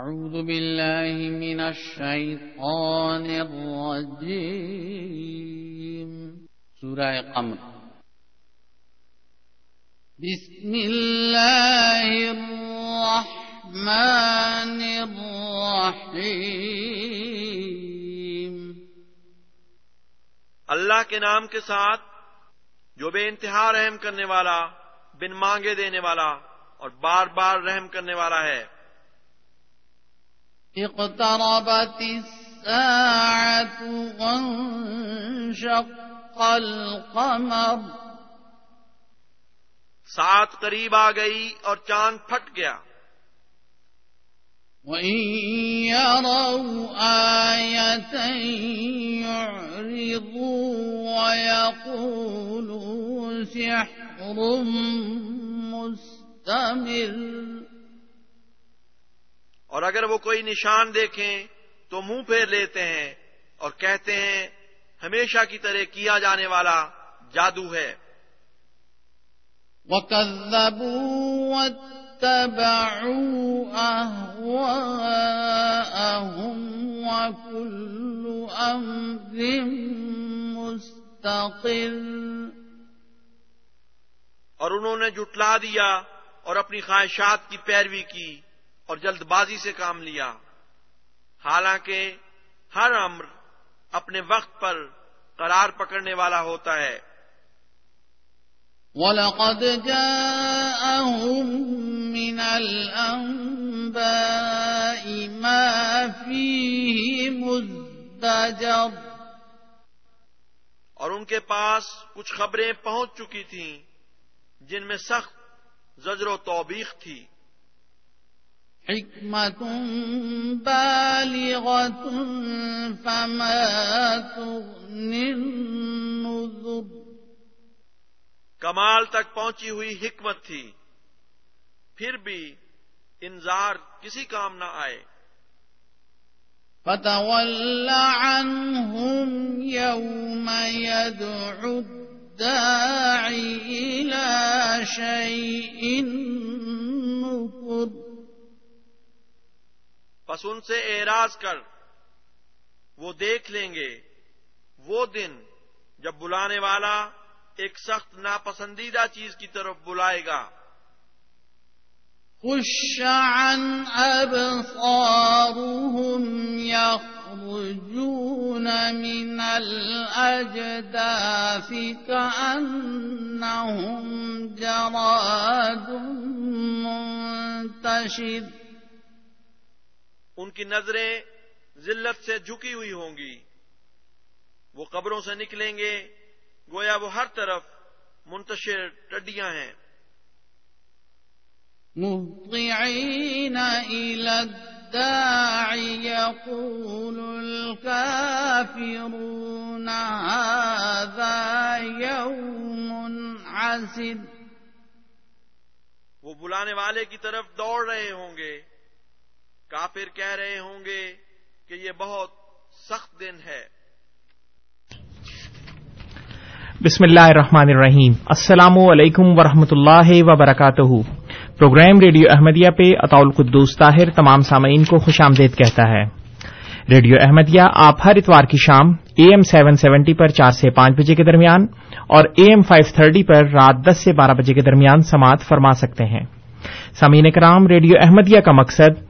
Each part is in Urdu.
أعوذ بالله من الشيطان الرجيم. سورة قمر. بسم الله الرحمن الرحيم. اللہ کے نام کے ساتھ جو بے انتہا رحم کرنے والا، بن مانگے دینے والا اور بار بار رحم کرنے والا ہے اقتربت الساعة وانشق القمر سات قریب آ گئی اور چاند پھٹ گیا۔ وإن يروا آية يعرضوا ويقولوا سحر مستمر اور اگر وہ کوئی نشان دیکھیں تو منہ پھیر لیتے ہیں اور کہتے ہیں ہمیشہ کی طرح کیا جانے والا جادو ہے۔ وكذبوا واتبعوا أهواءهم وكل أمر مستقر۔ اور انہوں نے جٹلا دیا اور اپنی خواہشات کی پیروی کی۔ اور جلد بازی سے کام لیا۔ حالانکہ ہر امر اپنے وقت پر قرار پکڑنے والا ہوتا ہے۔ وَلَقَدْ جَاءَهُم مِّنَ الْأَنبَاءِ مَا فِيهِ مُزْدَجَرٌ۔ اور ان کے پاس کچھ خبریں پہنچ چکی تھیں جن میں سخت زجر و توبیخ تھی۔ حکمت بالغت فما تغنی النذر۔ کمال تک پہنچی ہوئی حکمت تھی۔ پھر بھی انذار کسی کام نہ آئے۔ فتول عنهم يوم يدعو الداعي إلى شيء نكر پس ان سے اعراض کر، وہ دیکھ لیں گے۔ وہ دن جب بلانے والا ایک سخت ناپسندیدہ چیز کی طرف بلائے گا۔ خش عن أبصارهم يخرجون من الأجداث كأنهم جراد منتشر ان کی نظریں ذلت سے جھکی ہوئی ہوں گی۔ وہ قبروں سے نکلیں گے۔ گویا وہ ہر طرف منتشر ٹڈیاں ہیں۔ مهطعين إلى الداع يقول الكافرون هذا يوم عسر۔ وہ بلانے والے کی طرف دوڑ رہے ہوں گے۔ کافر کہہ رہے ہوں گے کہ یہ بہت سخت دن ہے۔ بسم اللہ الرحمن الرحیم۔ السلام علیکم ورحمۃ اللہ وبرکاتہ۔ پروگرام ریڈیو احمدیہ پہ اطول قدوس طاہر تمام سامعین کو خوش آمدید کہتا ہے۔ ریڈیو احمدیہ آپ ہر اتوار کی شام اے ایم سیون سیونٹی پر چار سے پانچ بجے کے درمیان اور اے ایم فائیو تھرٹی پر رات دس سے بارہ بجے کے درمیان سماعت فرما سکتے ہیں۔ سامعین کرام، ریڈیو احمدیہ کا مقصد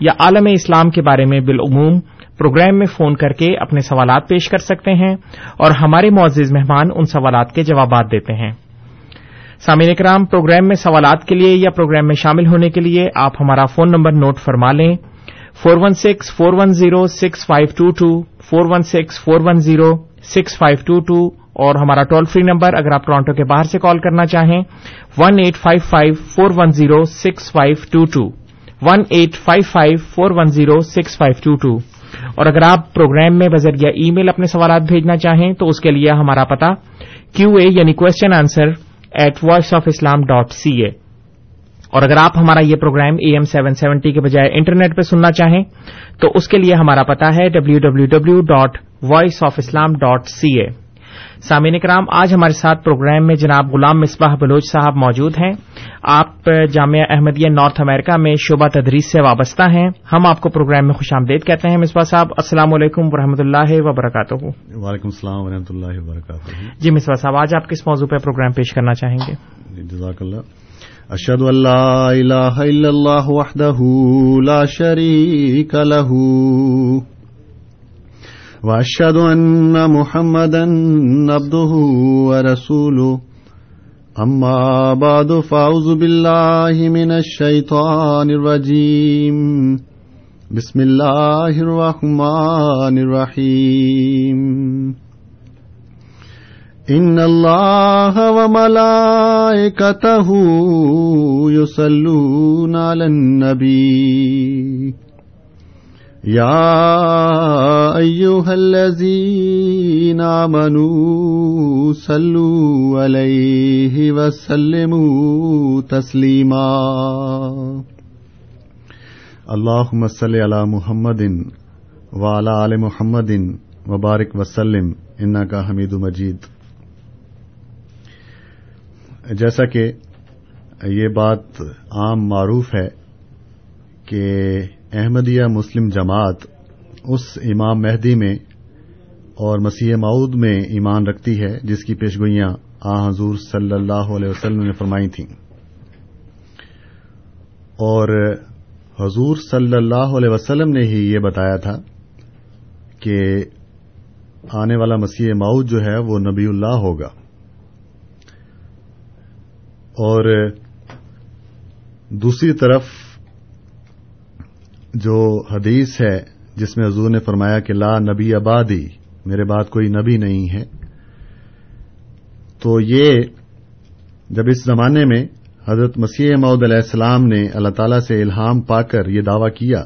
یا عالم اسلام کے بارے میں بالعموم پروگرام میں فون کر کے اپنے سوالات پیش کر سکتے ہیں اور ہمارے معزز مہمان ان سوالات کے جوابات دیتے ہیں۔ سامعین کرام پروگرام میں سوالات کے لیے یا پروگرام میں شامل ہونے کے لیے آپ ہمارا فون نمبر نوٹ فرما لیں۔ Four one six, four one zero, six five two two, four one six, four one zero, six five two two اور ہمارا ٹول فری نمبر اگر آپ ٹورانٹو کے باہر سے کال کرنا چاہیں، one eight five five, four one zero, six five two two. One eight five five four one zero six five two two اور اگر آپ پروگرام میں بذریعہ ای میل اپنے سوالات بھیجنا چاہیں تو اس کے لیے ہمارا پتا کیو اے یعنی question answer at voice of Islam dot C A اور اگر آپ ہمارا یہ program A M seven seventy کے بجائے انٹرنیٹ پہ سننا چاہیں تو اس کے لیے ہمارا پتا ہے W W W dot voice of Islam dot C A سامعین کرام آج ہمارے ساتھ پروگرام میں جناب غلام مصباح بلوچ صاحب موجود ہیں۔ آپ جامعہ احمدیہ نارتھ امریکہ میں شعبہ تدریس سے وابستہ ہیں۔ ہم آپ کو پروگرام میں خوش آمدید کہتے ہیں۔ مصباح صاحب السلام علیکم و رحمۃ اللہ وبرکاتہ۔ وعلیکم السلام و رحمۃ اللہ وبرکاتہ۔ جی مصباح صاحب آج آپ کس موضوع پہ پروگرام پیش کرنا چاہیں گے؟ جزاک اللہ۔ اشد اللہ الہ الا اللہ وحدہ لا شریک لہ۔ واشهد ان محمدا عبده ورسوله. اما بعد فاعوذ بالله من الشيطان الرجيم. بسم الله الرحمن الرحيم. ان الله وملائكته يصلون على النبي. يا أيها الذين آمنوا صلوا عليه وسلموا تسليما اللهم صل على محمد وعلى آل محمد وبارك وسلم انك حمید مجید۔ جیسا کہ یہ بات عام معروف ہے کہ احمدیہ مسلم جماعت اس امام مہدی میں اور مسیح معود میں ایمان رکھتی ہے، جس کی پیشگوئیاں آ حضور صلی اللہ علیہ وسلم نے فرمائی تھیں۔ اور حضور صلی اللہ علیہ وسلم نے ہی یہ بتایا تھا کہ آنے والا مسیح معود جو ہے وہ نبی اللہ ہوگا۔ اور دوسری طرف جو حدیث ہے جس میں حضور نے فرمایا کہ لا نبی آبادی میرے بعد کوئی نبی نہیں ہے۔ تو یہ جب اس زمانے میں حضرت مسیح معود علیہ السلام نے اللہ تعالی سے الہام پا کر یہ دعوی کیا،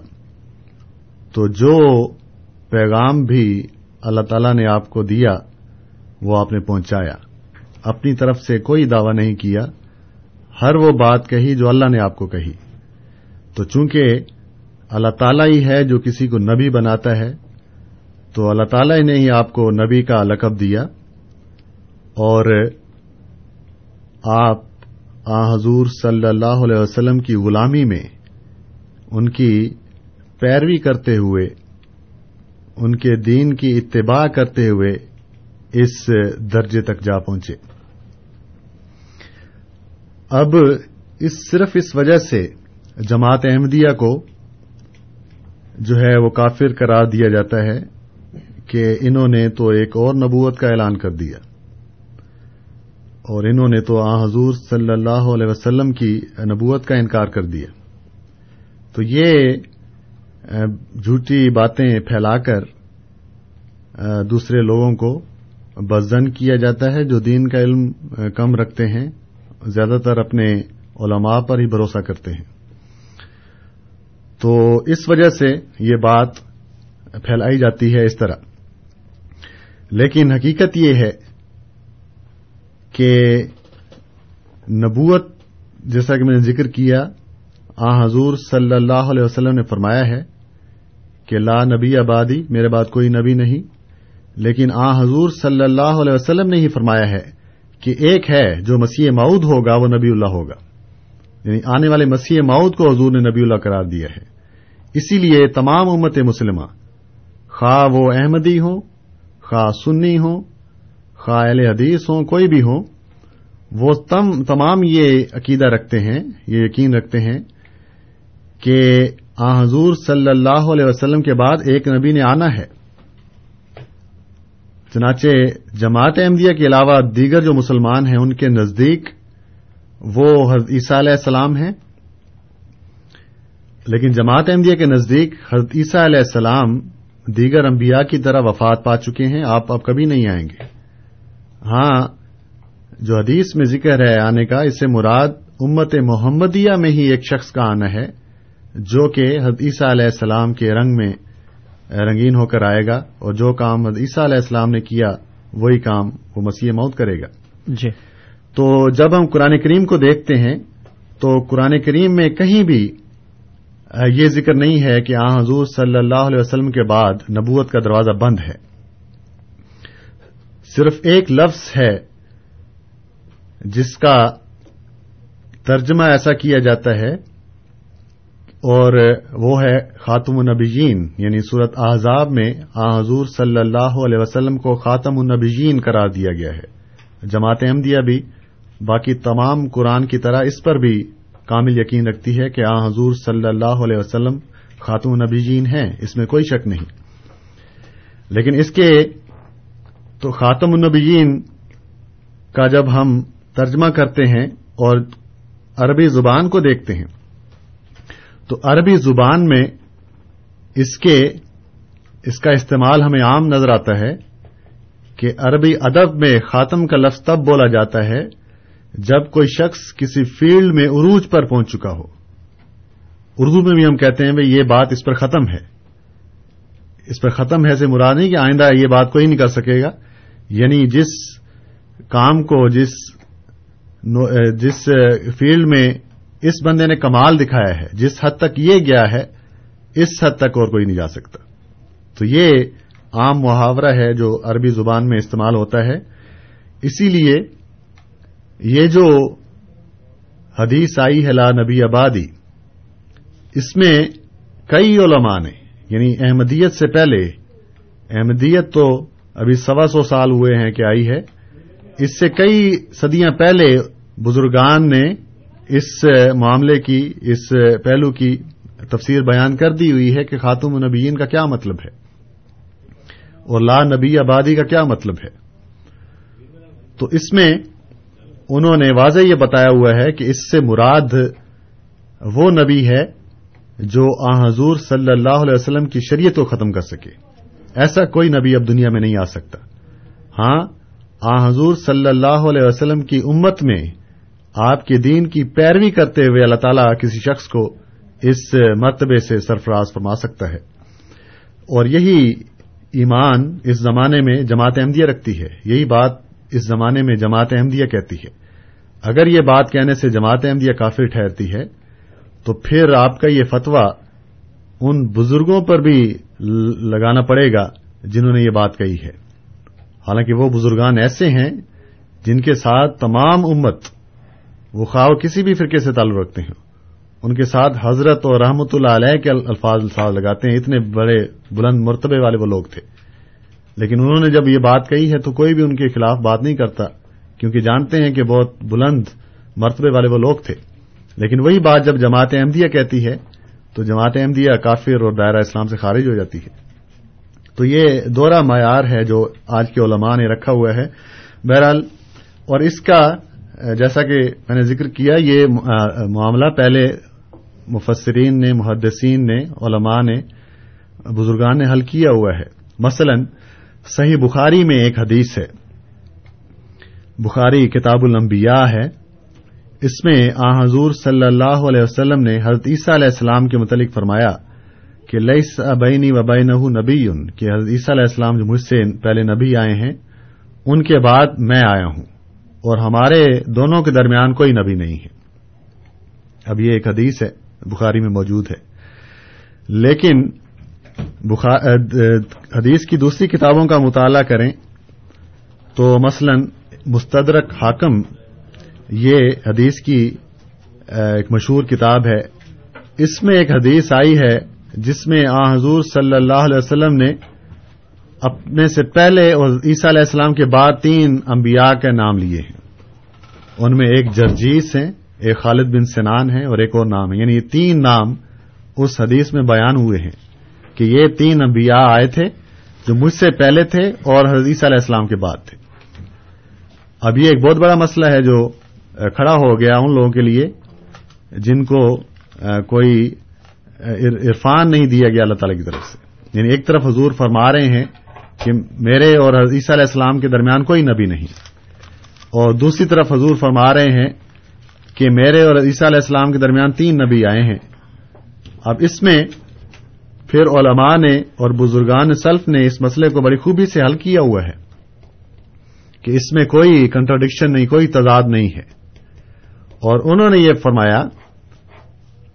تو جو پیغام بھی اللہ تعالی نے آپ کو دیا، وہ آپ نے پہنچایا۔ اپنی طرف سے کوئی دعوی نہیں کیا، ہر وہ بات کہی جو اللہ نے آپ کو کہی۔ تو چونکہ اللہ تعالیٰ ہی ہے جو کسی کو نبی بناتا ہے۔ تو اللہ تعالیٰ نے ہی آپ کو نبی کا لقب دیا۔ اور آپ، آ حضور صلی اللہ علیہ وسلم کی غلامی میں ان کی پیروی کرتے ہوئے، ان کے دین کی اتباع کرتے ہوئے اس درجے تک جا پہنچے۔ اب اس، صرف اس وجہ سے جماعت احمدیہ کو جو ہے وہ کافر قرار دیا جاتا ہے کہ انہوں نے تو ایک اور نبوت کا اعلان کر دیا اور انہوں نے تو آ حضور صلی اللہ علیہ وسلم کی نبوت کا انکار کر دیا۔ تو یہ جھوٹی باتیں پھیلا کر دوسرے لوگوں کو بزن کیا جاتا ہے جو دین کا علم کم رکھتے ہیں، زیادہ تر اپنے علماء پر ہی بھروسہ کرتے ہیں۔ تو اس وجہ سے یہ بات پھیلائی جاتی ہے اس طرح۔ لیکن حقیقت یہ ہے کہ نبوت، جیسا کہ میں نے ذکر کیا، آ حضور صلی اللہ علیہ وسلم نے فرمایا ہے کہ لا نبی آبادی، میرے بعد کوئی نبی نہیں۔ لیکن آ حضور صلی اللہ علیہ وسلم نے ہی فرمایا ہے کہ ایک ہے جو مسیح ماؤد ہوگا، وہ نبی اللہ ہوگا۔ یعنی آنے والے مسیح ماؤد کو حضور نے نبی اللہ قرار دیا ہے۔ اسی لیے تمام امت مسلمہ، خواہ وہ احمدی ہوں، خواہ سنی ہوں، خواہ اہل حدیث ہوں، کوئی بھی ہوں، وہ تم تمام یہ عقیدہ رکھتے ہیں، یہ یقین رکھتے ہیں کہ آ حضور صلی اللہ علیہ وسلم کے بعد ایک نبی نے آنا ہے۔ چنانچہ جماعت احمدیہ کے علاوہ دیگر جو مسلمان ہیں، ان کے نزدیک وہ عیسیٰ علیہ السلام ہیں۔ لیکن جماعت احمدیہ کے نزدیک حضرت عیسیٰ علیہ السلام دیگر انبیاء کی طرح وفات پا چکے ہیں آپ اب کبھی نہیں آئیں گے۔ ہاں جو حدیث میں ذکر ہے آنے کا اس سے مراد امت محمدیہ میں ہی ایک شخص کا آنا ہے جو کہ حضرت عیسیٰ علیہ السلام کے رنگ میں رنگین ہو کر آئے گا اور جو کام حضرت عیسیٰ علیہ السلام نے کیا وہی کام وہ مسیح موت کرے گا۔ جی۔ تو جب ہم قرآن کریم کو دیکھتے ہیں تو قرآن کریم میں کہیں بھی یہ ذکر نہیں ہے کہ آ، حضور صلی اللہ علیہ وسلم کے بعد نبوت کا دروازہ بند ہے۔ صرف ایک لفظ ہے جس کا ترجمہ ایسا کیا جاتا ہے اور وہ ہے خاتم النبیین یعنی صورت احزاب میں آ، حضور صلی اللہ علیہ وسلم کو خاتم النبیین قرار دیا گیا ہے۔ جماعت احمدیہ بھی، باقی تمام قرآن کی طرح اس پر بھی کامل یقین رکھتی ہے کہ آ حضور صلی اللہ علیہ وسلم خاتم النبیین ہیں، اس میں کوئی شک نہیں۔ لیکن اس کے تو خاتم النبیین کا جب ہم ترجمہ کرتے ہیں اور عربی زبان کو دیکھتے ہیں، تو عربی زبان میں اس کے، اس کا استعمال ہمیں عام نظر آتا ہے کہ عربی ادب میں خاتم کا لفظ تب بولا جاتا ہے جب کوئی شخص کسی فیلڈ میں عروج پر پہنچ چکا ہو۔ اردو میں بھی ہم کہتے ہیں بھائی یہ بات اس پر ختم ہے۔ اس پر ختم ہے سے مراد نہیں کہ آئندہ یہ بات کوئی نہیں کر سکے گا۔ یعنی جس کام کو جس جس فیلڈ میں اس بندے نے کمال دکھایا ہے، جس حد تک یہ گیا ہے، اس حد تک اور کوئی نہیں جا سکتا۔ تو یہ عام محاورہ ہے جو عربی زبان میں استعمال ہوتا ہے۔ اسی لیے یہ جو حدیث آئی ہے لا نبی آبادی، اس میں کئی علماء نے یعنی احمدیت سے پہلے، احمدیت تو ابھی سوا سو سال ہوئے ہیں کہ آئی ہے، اس سے کئی صدیاں پہلے بزرگان نے اس معاملے کی، اس پہلو کی تفسیر بیان کر دی ہوئی ہے کہ خاتون النبیین کا کیا مطلب ہے اور لا نبی آبادی کا کیا مطلب ہے۔ تو اس میں انہوں نے واضح یہ بتایا ہوا ہے کہ اس سے مراد وہ نبی ہے جو آ حضور صلی اللہ علیہ وسلم کی شریعت کو ختم کر سکے۔ ایسا کوئی نبی اب دنیا میں نہیں آ سکتا۔ ہاں آ حضور صلی اللہ علیہ وسلم کی امت میں آپ کے دین کی پیروی کرتے ہوئے اللہ تعالیٰ کسی شخص کو اس مرتبے سے سرفراز فرما سکتا ہے۔ اور یہی ایمان اس زمانے میں جماعت احمدیہ رکھتی ہے۔ یہی بات اس زمانے میں جماعت احمدیہ کہتی ہے، اگر یہ بات کہنے سے جماعت احمدیہ کافر ٹھہرتی ہے، تو پھر آپ کا یہ فتویٰ ان بزرگوں پر بھی لگانا پڑے گا جنہوں نے یہ بات کہی ہے۔ حالانکہ وہ بزرگان ایسے ہیں جن کے ساتھ تمام امت وہ خواہ کسی بھی فرقے سے تعلق رکھتے ہیں، ان کے ساتھ حضرت اور رحمت اللہ علیہ کے الفاظ الفاظ لگاتے ہیں، اتنے بڑے بلند مرتبے والے وہ لوگ تھے۔ لیکن انہوں نے جب یہ بات کہی ہے تو کوئی بھی ان کے خلاف بات نہیں کرتا، کیونکہ جانتے ہیں کہ بہت بلند مرتبے والے وہ لوگ تھے۔ لیکن وہی بات جب جماعت احمدیہ کہتی ہے، تو جماعت احمدیہ کافر اور دائرہ اسلام سے خارج ہو جاتی ہے۔ تو یہ دورہ معیار ہے جو آج کے علماء نے رکھا ہوا ہے۔ بہرحال، اور اس کا، جیسا کہ میں نے ذکر کیا، یہ معاملہ پہلے مفسرین نے، محدثین نے، علماء نے، بزرگان نے حل کیا ہوا ہے۔ مثلا صحیح بخاری میں ایک حدیث ہے۔ بخاری کتاب الانبیاء ہے۔ اس میں آ حضور صلی اللہ علیہ وسلم نے حضرت عیسیٰ علیہ السلام کے متعلق فرمایا کہ لئیس ابینی وبین نبی کہ حضرت عیسیٰ علیہ السلام جو مجھ سے پہلے نبی آئے ہیں، ان کے بعد میں آیا ہوں اور ہمارے دونوں کے درمیان کوئی نبی نہیں ہے۔ اب یہ ایک حدیث ہے، بخاری میں موجود ہے۔ لیکن حدیث کی دوسری کتابوں کا مطالعہ کریں تو مثلا مستدرک حاکم یہ حدیث کی ایک مشہور کتاب ہے۔ اس میں ایک حدیث آئی ہے جس میں آ، حضور صلی اللہ علیہ وسلم نے اپنے سے پہلے اور عیسیٰ علیہ السلام کے بعد تین انبیاء کے نام لیے ہیں۔ ان میں ایک جرجیس ہیں، ایک خالد بن سنان ہے اور ایک اور نام ہے یعنی یہ تین نام اس حدیث میں بیان ہوئے ہیں۔ کہ یہ تین انبیاء آئے تھے جو مجھ سے پہلے تھے اور حدیث علیہ السلام کے بعد تھے۔ اب یہ ایک بہت بڑا مسئلہ ہے جو کھڑا ہو گیا ان لوگوں کے لیے، جن کو کوئی عرفان نہیں دیا گیا اللہ تعالی کی طرف سے۔ یعنی ایک طرف حضور فرما رہے ہیں کہ میرے اور عیسیٰ علیہ السلام کے درمیان کوئی نبی نہیں۔ اور دوسری طرف حضور فرما رہے ہیں کہ میرے اور عیسیٰ علیہ السلام کے درمیان تین نبی آئے ہیں۔ اب اس میں پھر علماء نے اور بزرگان سلف نے اس مسئلے کو بڑی خوبی سے حل کیا ہوا ہے کہ اس میں کوئی کنٹراڈکشن نہیں، کوئی تضاد نہیں ہے۔ اور انہوں نے یہ فرمایا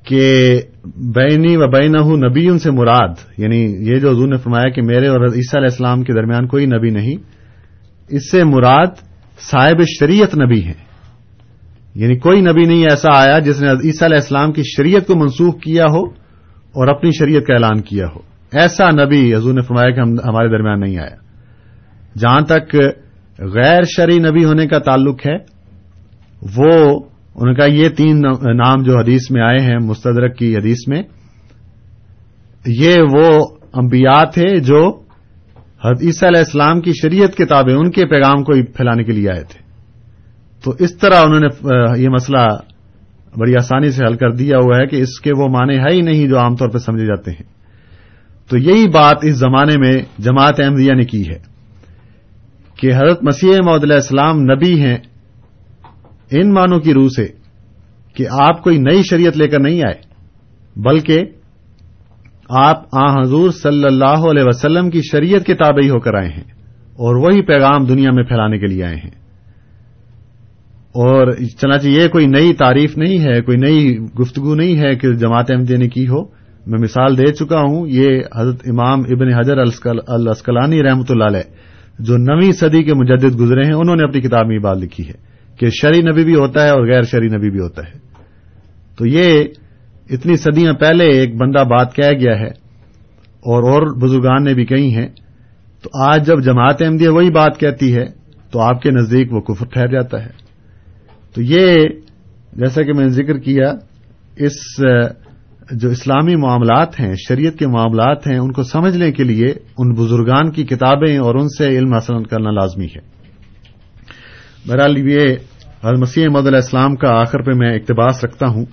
کہ بینی و بین نبی ان سے مراد یعنی یہ جو حضور نے فرمایا کہ میرے اور عیسیٰ علیہ السلام کے درمیان کوئی نبی نہیں، اس سے مراد صاحب شریعت نبی ہیں۔ یعنی کوئی نبی نہیں ایسا آیا جس نے عیسیٰ علیہ السلام کی شریعت کو منسوخ کیا ہو۔ اور اپنی شریعت کا اعلان کیا ہو۔ ایسا نبی حضور نے فرمایا کہ ہمارے درمیان نہیں آیا۔ جہاں تک غیر شرعی نبی ہونے کا تعلق ہے، وہ ان کا یہ تین نام جو حدیث میں آئے ہیں، مستدرک کی حدیث میں، یہ وہ انبیاء تھے جو عیسیٰ علیہ السلام کی شریعت کتابیں ان کے پیغام کو پھیلانے کے لیے آئے تھے۔ تو اس طرح انہوں نے یہ مسئلہ بڑی آسانی سے حل کر دیا ہوا ہے کہ اس کے وہ معنی ہے ہی نہیں جو عام طور پہ سمجھے جاتے ہیں۔ تو یہی بات اس زمانے میں جماعت احمدیہ نے کی ہے کہ حضرت مسیح محدود علیہ السلام نبی ہیں۔ ان معنوں کی روح سے کہ آپ کوئی نئی شریعت لے کر نہیں آئے، بلکہ آپ آ حضور صلی اللہ علیہ وسلم کی شریعت کے تابعی ہو کر آئے ہیں اور وہی پیغام دنیا میں پھیلانے کے لیے آئے ہیں۔ اور چنانچہ یہ کوئی نئی تعریف نہیں ہے، کوئی نئی گفتگو نہیں ہے کہ جماعت احمدیہ نے کی ہو۔ میں مثال دے چکا ہوں، یہ حضرت امام ابن حجر الاسکلانی رحمۃ اللہ علیہ، جو نویں صدی کے مجدد گزرے ہیں، انہوں نے اپنی کتاب میں یہ بات لکھی ہے کہ شری نبی بھی ہوتا ہے اور غیر شری نبی بھی ہوتا ہے۔ تو یہ اتنی صدیاں پہلے ایک بندہ بات کہہ گیا ہے اور اور بزرگان نے بھی کہی ہیں۔ تو آج جب جماعت احمدیہ وہی بات کہتی ہے، تو آپ کے نزدیک وہ کفر ٹھہر جاتا ہے۔ تو یہ جیسا کہ میں نے ذکر کیا، اس جو اسلامی معاملات ہیں، شریعت کے معاملات ہیں، ان کو سمجھنے کے لیے ان بزرگان کی کتابیں اور ان سے علم حاصل کرنا لازمی ہے۔ بہرحال یہ حضرت مسیح محدود علیہ السلام کا آخر پہ میں اقتباس رکھتا ہوں۔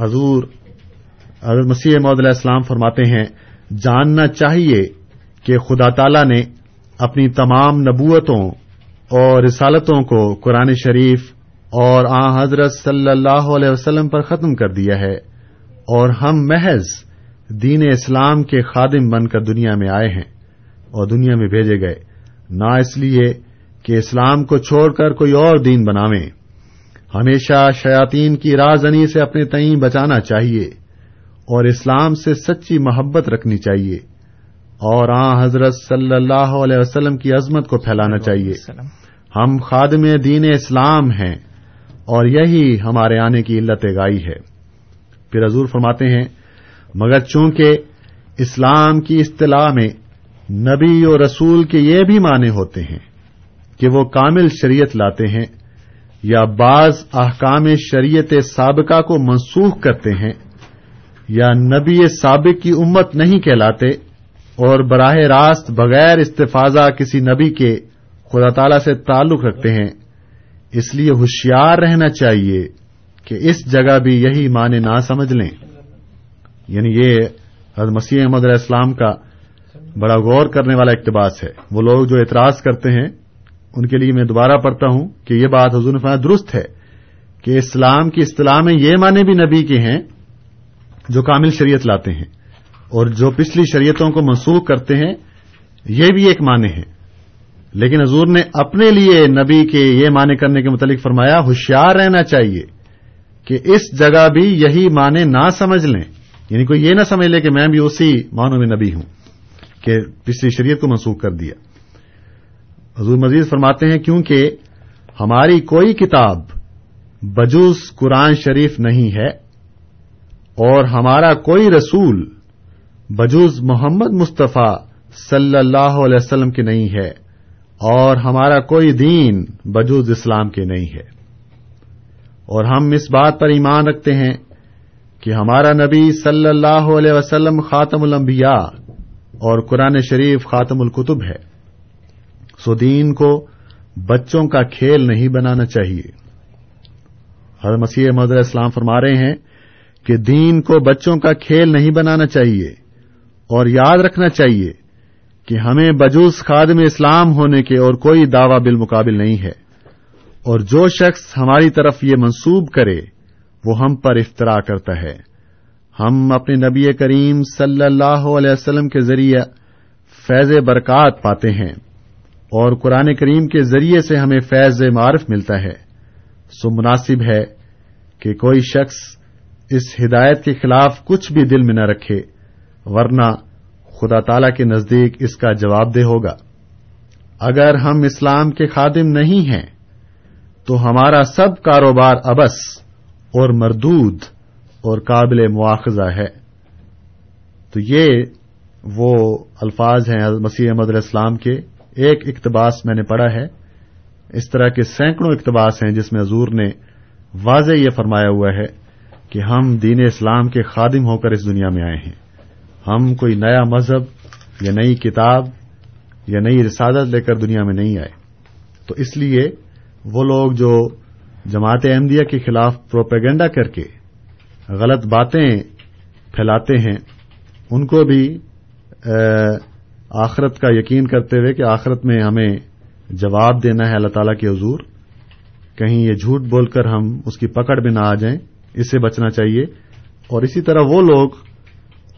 حضور، حضرت مسیح محدود علیہ السلام فرماتے ہیں، جاننا چاہیے کہ خدا تعالی نے اپنی تمام نبوتوں اور رسالتوں کو قرآن شریف اور آ حضرت صلی اللہ علیہ وسلم پر ختم کر دیا ہے اور ہم محض دین اسلام کے خادم بن کر دنیا میں آئے ہیں اور دنیا میں بھیجے گئے نہ اس لیے کہ اسلام کو چھوڑ کر کوئی اور دین بناویں۔ ہمیشہ شیاطین کی رازنی سے اپنے تئیں بچانا چاہیے اور اسلام سے سچی محبت رکھنی چاہیے اور آ حضرت صلی اللہ علیہ وسلم کی عظمت کو پھیلانا چاہیے۔ ہم خادم دین اسلام ہیں۔ اور یہی ہمارے آنے کی علت گائی ہے۔ پھر حضور فرماتے ہیں، مگر چونکہ اسلام کی اصطلاح میں نبی اور رسول کے یہ بھی معنی ہوتے ہیں کہ وہ کامل شریعت لاتے ہیں یا بعض احکام شریعت سابقہ کو منسوخ کرتے ہیں یا نبی سابق کی امت نہیں کہلاتے اور براہ راست بغیر استفاضہ کسی نبی کے خدا تعالی سے تعلق رکھتے ہیں اس لیے ہوشیار رہنا چاہیے کہ اس جگہ بھی یہی معنی نہ سمجھ لیں۔ یعنی یہ حضرت مسیح احمد علیہ السلام کا بڑا غور کرنے والا اقتباس ہے۔ وہ لوگ جو اعتراض کرتے ہیں، ان کے لیے میں دوبارہ پڑھتا ہوں کہ یہ بات حضور فرمایا درست ہے کہ اسلام کی اصطلاح میں یہ معنی بھی نبی کے ہیں جو کامل شریعت لاتے ہیں اور جو پچھلی شریعتوں کو منسوخ کرتے ہیں، یہ بھی ایک معنی ہے۔ لیکن حضور نے اپنے لیے نبی کے یہ معنی کرنے کے متعلق فرمایا، ہوشیار رہنا چاہیے کہ اس جگہ بھی یہی معنی نہ سمجھ لیں۔ یعنی کوئی یہ نہ سمجھ لے کہ میں بھی اسی معنوں میں نبی ہوں کہ پچھلی شریعت کو منسوخ کر دیا۔ حضور مزید فرماتے ہیں، کیونکہ ہماری کوئی کتاب بجوز قرآن شریف نہیں ہے اور ہمارا کوئی رسول بجوز محمد مصطفیٰ صلی اللہ علیہ وسلم کے نہیں ہے۔ اور ہمارا کوئی دین بجوز اسلام کے نہیں ہے۔ اور ہم اس بات پر ایمان رکھتے ہیں کہ ہمارا نبی صلی اللہ علیہ وسلم خاتم الانبیاء اور قرآن شریف خاتم القتب ہے۔ سو دین کو بچوں کا کھیل نہیں بنانا چاہیے۔ حضرت مسیح محدود اسلام فرما رہے ہیں کہ دین کو بچوں کا کھیل نہیں بنانا چاہیے اور یاد رکھنا چاہیے کہ ہمیں بجوز خادم اسلام ہونے کے اور کوئی دعوی بالمقابل نہیں ہے۔ اور جو شخص ہماری طرف یہ منسوب کرے، وہ ہم پر افطرا کرتا ہے۔ ہم اپنے نبی کریم صلی اللہ علیہ وسلم کے ذریعے فیض برکات پاتے ہیں اور قرآن کریم کے ذریعے سے ہمیں فیض معرف ملتا ہے۔ سو مناسب ہے کہ کوئی شخص اس ہدایت کے خلاف کچھ بھی دل میں نہ رکھے، ورنہ خدا تعالی کے نزدیک اس کا جواب دہ ہوگا۔ اگر ہم اسلام کے خادم نہیں ہیں، تو ہمارا سب کاروبار ابس اور مردود اور قابل مواخذہ ہے۔ تو یہ وہ الفاظ ہیں مسیح احمد علیہ السلام کے۔ ایک اقتباس میں نے پڑھا ہے۔ اس طرح کے سینکڑوں اقتباس ہیں جس میں حضور نے واضح یہ فرمایا ہوا ہے کہ ہم دین اسلام کے خادم ہو کر اس دنیا میں آئے ہیں۔ ہم کوئی نیا مذہب یا نئی کتاب یا نئی رسادت لے کر دنیا میں نہیں آئے۔ تو اس لیے وہ لوگ جو جماعت احمدیہ کے خلاف پروپیگنڈا کر کے غلط باتیں پھیلاتے ہیں، ان کو بھی آخرت کا یقین کرتے ہوئے کہ آخرت میں ہمیں جواب دینا ہے اللہ تعالی کے حضور۔ کہیں یہ جھوٹ بول کر ہم اس کی پکڑ میں نہ آ جائیں، اس سے بچنا چاہیے۔ اور اسی طرح وہ لوگ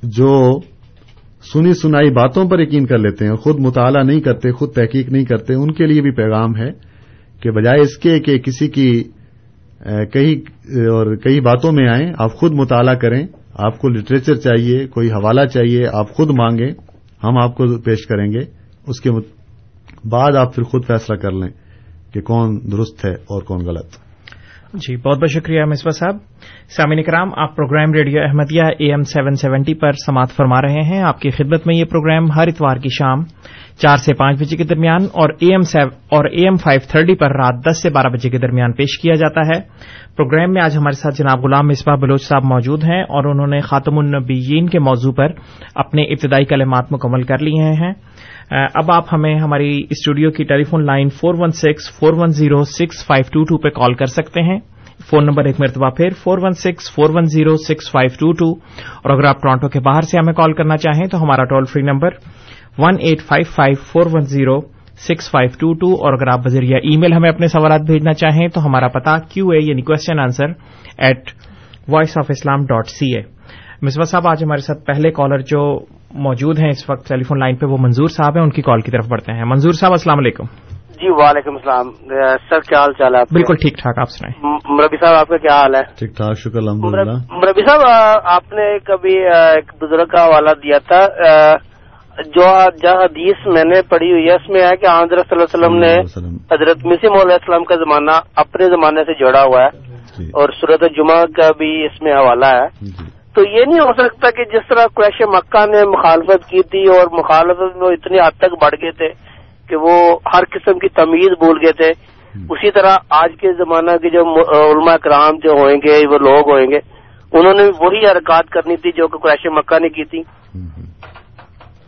جو سنی سنائی باتوں پر یقین کر لیتے ہیں، خود مطالعہ نہیں کرتے، خود تحقیق نہیں کرتے، ان کے لیے بھی پیغام ہے کہ بجائے اس کے کہ کسی کی کئی، اور کئی باتوں میں آئیں، آپ خود مطالعہ کریں، آپ کو لٹریچر چاہیے، کوئی حوالہ چاہیے، آپ خود مانگیں، ہم آپ کو پیش کریں گے۔ اس کے بعد آپ پھر خود فیصلہ کر لیں کہ کون درست ہے اور کون غلط۔ جی بہت بہت شکریہ مصباح صاحب۔ سامعین کرام، آپ program radio Ahmadiyya A M seven seventy پر سماعت فرما رہے ہیں۔ آپ کی خدمت میں یہ پروگرام ہر اتوار کی شام چار سے پانچ بجے کے درمیان اور اے ایم اور اے ایم فائیو تھرٹی پر رات دس سے بارہ بجے کے درمیان پیش کیا جاتا ہے۔ پروگرام میں آج ہمارے ساتھ جناب غلام مصباح بلوچ صاحب موجود ہیں اور انہوں نے خاتم النبیین کے موضوع پر اپنے ابتدائی کلمات مکمل کر لیے ہیں۔ اب آپ ہمیں ہماری اسٹوڈیو کی telephone line four one six four one zero six five two two پہ کال کر سکتے ہیں۔ فون نمبر ایک مرتبہ پھر four one six four one zero six five two two اور اگر آپ ٹورانٹو کے باہر سے ہمیں کال کرنا چاہیں تو ہمارا toll free number one eight five five four one zero six five two two اور اگر آپ بذریعہ ای میل ہمیں اپنے سوالات بھیجنا چاہیں تو ہمارا پتا کیو اے یعنی question answer at voice of Islam dot C A Misbah صاحب، آج ہمارے ساتھ پہلے کالر جو موجود ہیں اس وقت ٹیلی فون لائن پہ وہ منظور صاحب ہیں، ان کی کال کی طرف بڑھتے ہیں۔ منظور صاحب، السلام علیکم۔ جی وعلیکم السلام۔ سر کیا حال چال ہے بالکل ٹھیک ٹھاک آپ سنائیں۔ مربی صاحب آپ کا کیا حال ہے؟ ٹھیک ٹھاک شکر الحمد للہ مربی صاحب آپ نے کبھی ایک بزرگ کا حوالہ دیا تھا۔ جو حدیث میں نے پڑھی ہوئی ہے اس میں ہے کہ حضرت صلی اللہ علیہ وسلم نے حضرت مسیم علیہ السلام کا زمانہ اپنے زمانے سے جوڑا ہوا ہے اور صورت جمعہ کا بھی اس میں حوالہ ہے۔ تو یہ نہیں ہو سکتا کہ جس طرح قریش مکہ نے مخالفت کی تھی اور مخالفت میں اتنی حد تک بڑھ گئے تھے۔ کہ وہ ہر قسم کی تمیز بھول گئے تھے۔ اسی طرح آج کے زمانہ کے جو علماء کرام جو ہوئیں گے وہ لوگ ہوئیں گے انہوں نے وہی حرکات کرنی تھی جو کہ قریش مکہ نے کی تھی۔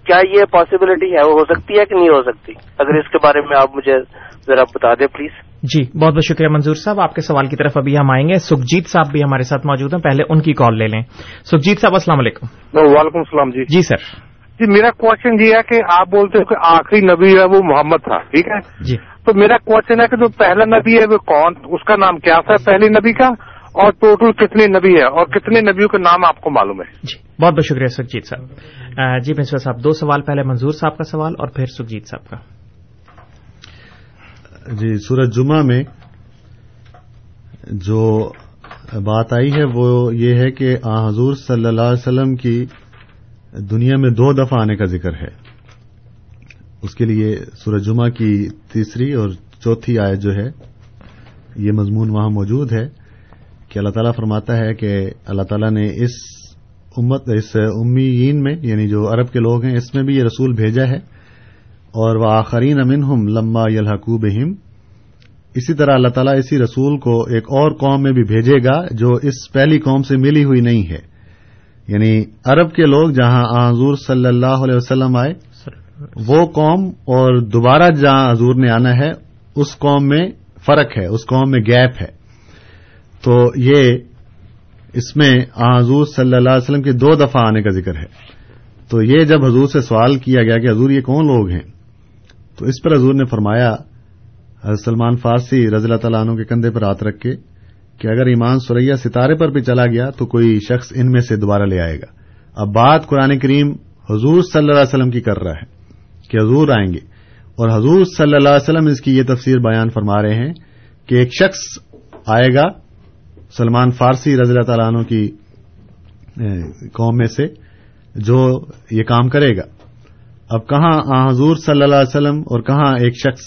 کیا یہ پاسبلٹی ہے؟ وہ ہو سکتی ہے کہ نہیں ہو سکتی؟ اگر اس کے بارے میں آپ مجھے ذرا بتا دیں پلیز جی بہت بہت شکریہ منظور صاحب۔ آپ کے سوال کی طرف ابھی ہم آئیں گے۔ سکھجیت صاحب بھی ہمارے ساتھ موجود ہیں۔ پہلے ان کی کال لے لیں۔ سکھجیت صاحب السلام علیکم۔ وعلیکم السلام جی۔ جی سر۔ جی میرا کوشچن یہ ہے کہ آپ بولتے ہیں کہ آخری نبی ہے وہ محمد تھا ٹھیک ہے؟ جی۔ تو میرا کوشچن ہے کہ جو پہلا نبی ہے وہ کون؟ اس کا نام کیا تھا؟ پہلی نبی کا؟ اور ٹوٹل کتنے نبی ہے اور کتنے نبیوں کے نام آپ کو معلوم ہے جی بہت بہت شکریہ سکھجیت صاحب۔ جی مصباح صاحب دو سوال پہلے منظور صاحب کا سوال اور پھر سکھجیت صاحب کا۔ جی سورج جمعہ میں جو بات آئی ہے وہ یہ ہے کہ آ حضور صلی اللہ علیہ وسلم کی دنیا میں دو دفعہ آنے کا ذکر ہے۔ اس کے لیے سورج جمعہ کی تیسری اور چوتھی آیت جو ہے، یہ مضمون وہاں موجود ہے کہ اللہ تعالیٰ فرماتا ہے کہ اللہ تعالیٰ نے اس امت، اس امیین میں یعنی جو عرب کے لوگ ہیں، اس میں بھی یہ رسول بھیجا ہے۔ اور وہ آخرین امن ہم لما یلحقو بہم۔ اسی طرح اللہ تعالیٰ اسی رسول کو ایک اور قوم میں بھی بھیجے گا جو اس پہلی قوم سے ملی ہوئی نہیں ہے۔ یعنی عرب کے لوگ جہاں حضور صلی اللہ علیہ وسلم آئے، وہ قوم اور دوبارہ جہاں حضور نے آنا ہے، اس قوم میں فرق ہے، اس قوم میں گیپ ہے۔ تو یہ اس میں حضور صلی اللہ علیہ وسلم کے دو دفعہ آنے کا ذکر ہے۔ تو یہ جب حضور سے سوال کیا گیا کہ حضور یہ کون لوگ ہیں، تو اس پر حضور نے فرمایا، حضرت سلمان فارسی رضی اللہ تعالیٰ عنہ کے کندھے پر ہاتھ رکھ کے کہ اگر ایمان سریا ستارے پر بھی چلا گیا تو کوئی شخص ان میں سے دوبارہ لے آئے گا۔ اب بات قرآن کریم حضور صلی اللہ علیہ وسلم کی کر رہا ہے کہ حضور آئیں گے۔ اور حضور صلی اللہ علیہ وسلم اس کی یہ تفسیر بیان فرما رہے ہیں کہ ایک شخص آئے گا سلمان فارسی رضی اللہ تعالیٰ عنہ کی قوم میں سے جو یہ کام کرے گا۔ اب کہاں حضور صلی اللہ علیہ وسلم اور کہاں ایک شخص؟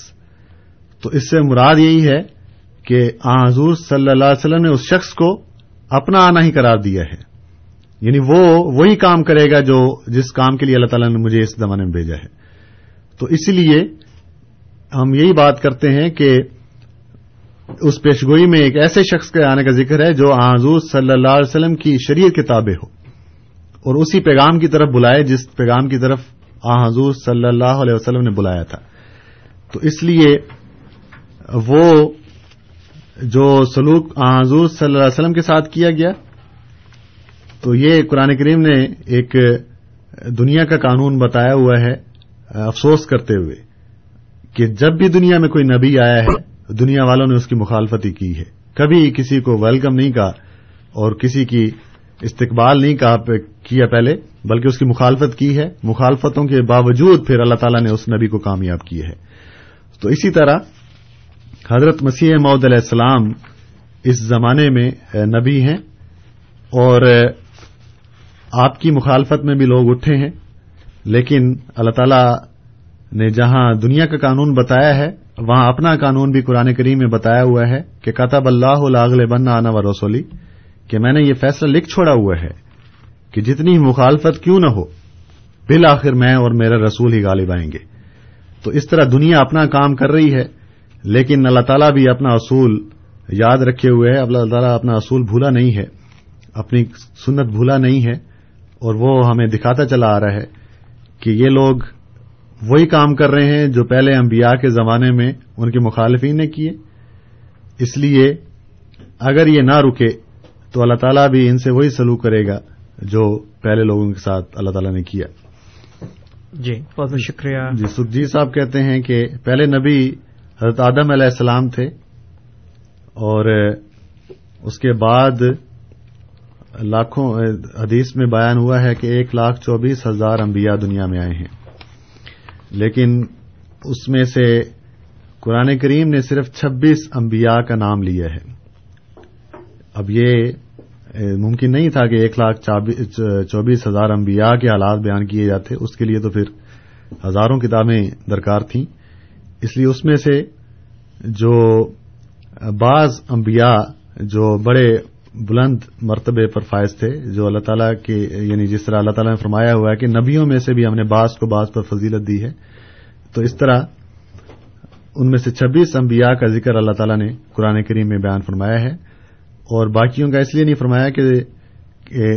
تو اس سے مراد یہی ہے کہ حضور صلی اللہ علیہ وسلم نے اس شخص کو اپنا آنا ہی قرار دیا ہے۔ یعنی وہ وہی کام کرے گا جو جس کام کے لیے اللہ تعالیٰ نے مجھے اس زمانے میں بھیجا ہے۔ تو اسی لیے ہم یہی بات کرتے ہیں کہ اس پیشگوئی میں ایک ایسے شخص کے آنے کا ذکر ہے جو حضور صلی اللہ علیہ وسلم کی شریعت کتابیں ہو۔ اور اسی پیغام کی طرف بلائے جس پیغام کی طرف حضور صلی اللہ علیہ وسلم نے بلایا تھا۔ تو اس لیے وہ جو سلوک حضور صلی اللہ علیہ وسلم کے ساتھ کیا گیا، تو یہ قرآن کریم نے ایک دنیا کا قانون بتایا ہوا ہے، افسوس کرتے ہوئے کہ جب بھی دنیا میں کوئی نبی آیا ہے، دنیا والوں نے اس کی مخالفت ہی کی ہے۔ کبھی کسی کو ویلکم نہیں کہا اور کسی کی استقبال نہیں کیا پہلے، بلکہ اس کی مخالفت کی ہے۔ مخالفتوں کے باوجود پھر اللہ تعالیٰ نے اس نبی کو کامیاب کیا ہے۔ تو اسی طرح حضرت مسیح محدود علیہ السلام اس زمانے میں نبی ہیں اور آپ کی مخالفت میں بھی لوگ اٹھے ہیں، لیکن اللہ تعالی نے جہاں دنیا کا قانون بتایا ہے، وہاں اپنا قانون بھی قرآن کریم میں بتایا ہوا ہے کہ کتب اللہ لاغل بن آنا و رسولی، کہ میں نے یہ فیصلہ لکھ چھوڑا ہوا ہے کہ جتنی مخالفت کیوں نہ ہو، بالآخر میں اور میرا رسول ہی غالب آئیں گے۔ تو اس طرح دنیا اپنا کام کر رہی ہے لیکن اللہ تعالیٰ بھی اپنا اصول یاد رکھے ہوئے ہے اللہ تعالیٰ اپنا اصول بھولا نہیں ہے اپنی سنت بھولا نہیں ہے اور وہ ہمیں دکھاتا چلا آ رہا ہے کہ یہ لوگ وہی کام کر رہے ہیں جو پہلے انبیاء کے زمانے میں ان کے مخالفین نے کیے۔ اس لیے اگر یہ نہ رکے تو اللہ تعالیٰ بھی ان سے وہی سلوک کرے گا جو پہلے لوگوں کے ساتھ اللہ تعالیٰ نے کیا۔ جی بہت بہت شکریہ۔ جی سکھجیت صاحب کہتے ہیں کہ پہلے نبی حضرت آدم علیہ السلام تھے اور اس کے بعد لاکھوں حدیث میں بیان ہوا ہے کہ ایک لاکھ چوبیس ہزار انبیاء دنیا میں آئے ہیں۔ لیکن اس میں سے قرآن کریم نے صرف چھبیس انبیاء کا نام لیا ہے۔ اب یہ ممکن نہیں تھا کہ ایک لاکھ چوبیس ہزار انبیاء کے حالات بیان کیے جاتے، اس کے لیے تو پھر ہزاروں کتابیں درکار تھیں۔ اس لیے اس میں سے جو بعض انبیاء جو بڑے بلند مرتبے پر فائز تھے، جو اللہ تعالیٰ کے یعنی جس طرح اللہ تعالیٰ نے فرمایا ہوا ہے کہ نبیوں میں سے بھی ہم نے بعض کو بعض پر فضیلت دی ہے۔ تو اس طرح ان میں سے چھبیس انبیاء کا ذکر اللہ تعالیٰ نے قرآن کریم میں بیان فرمایا ہے۔ اور باقیوں کا اس لیے نہیں فرمایا کہ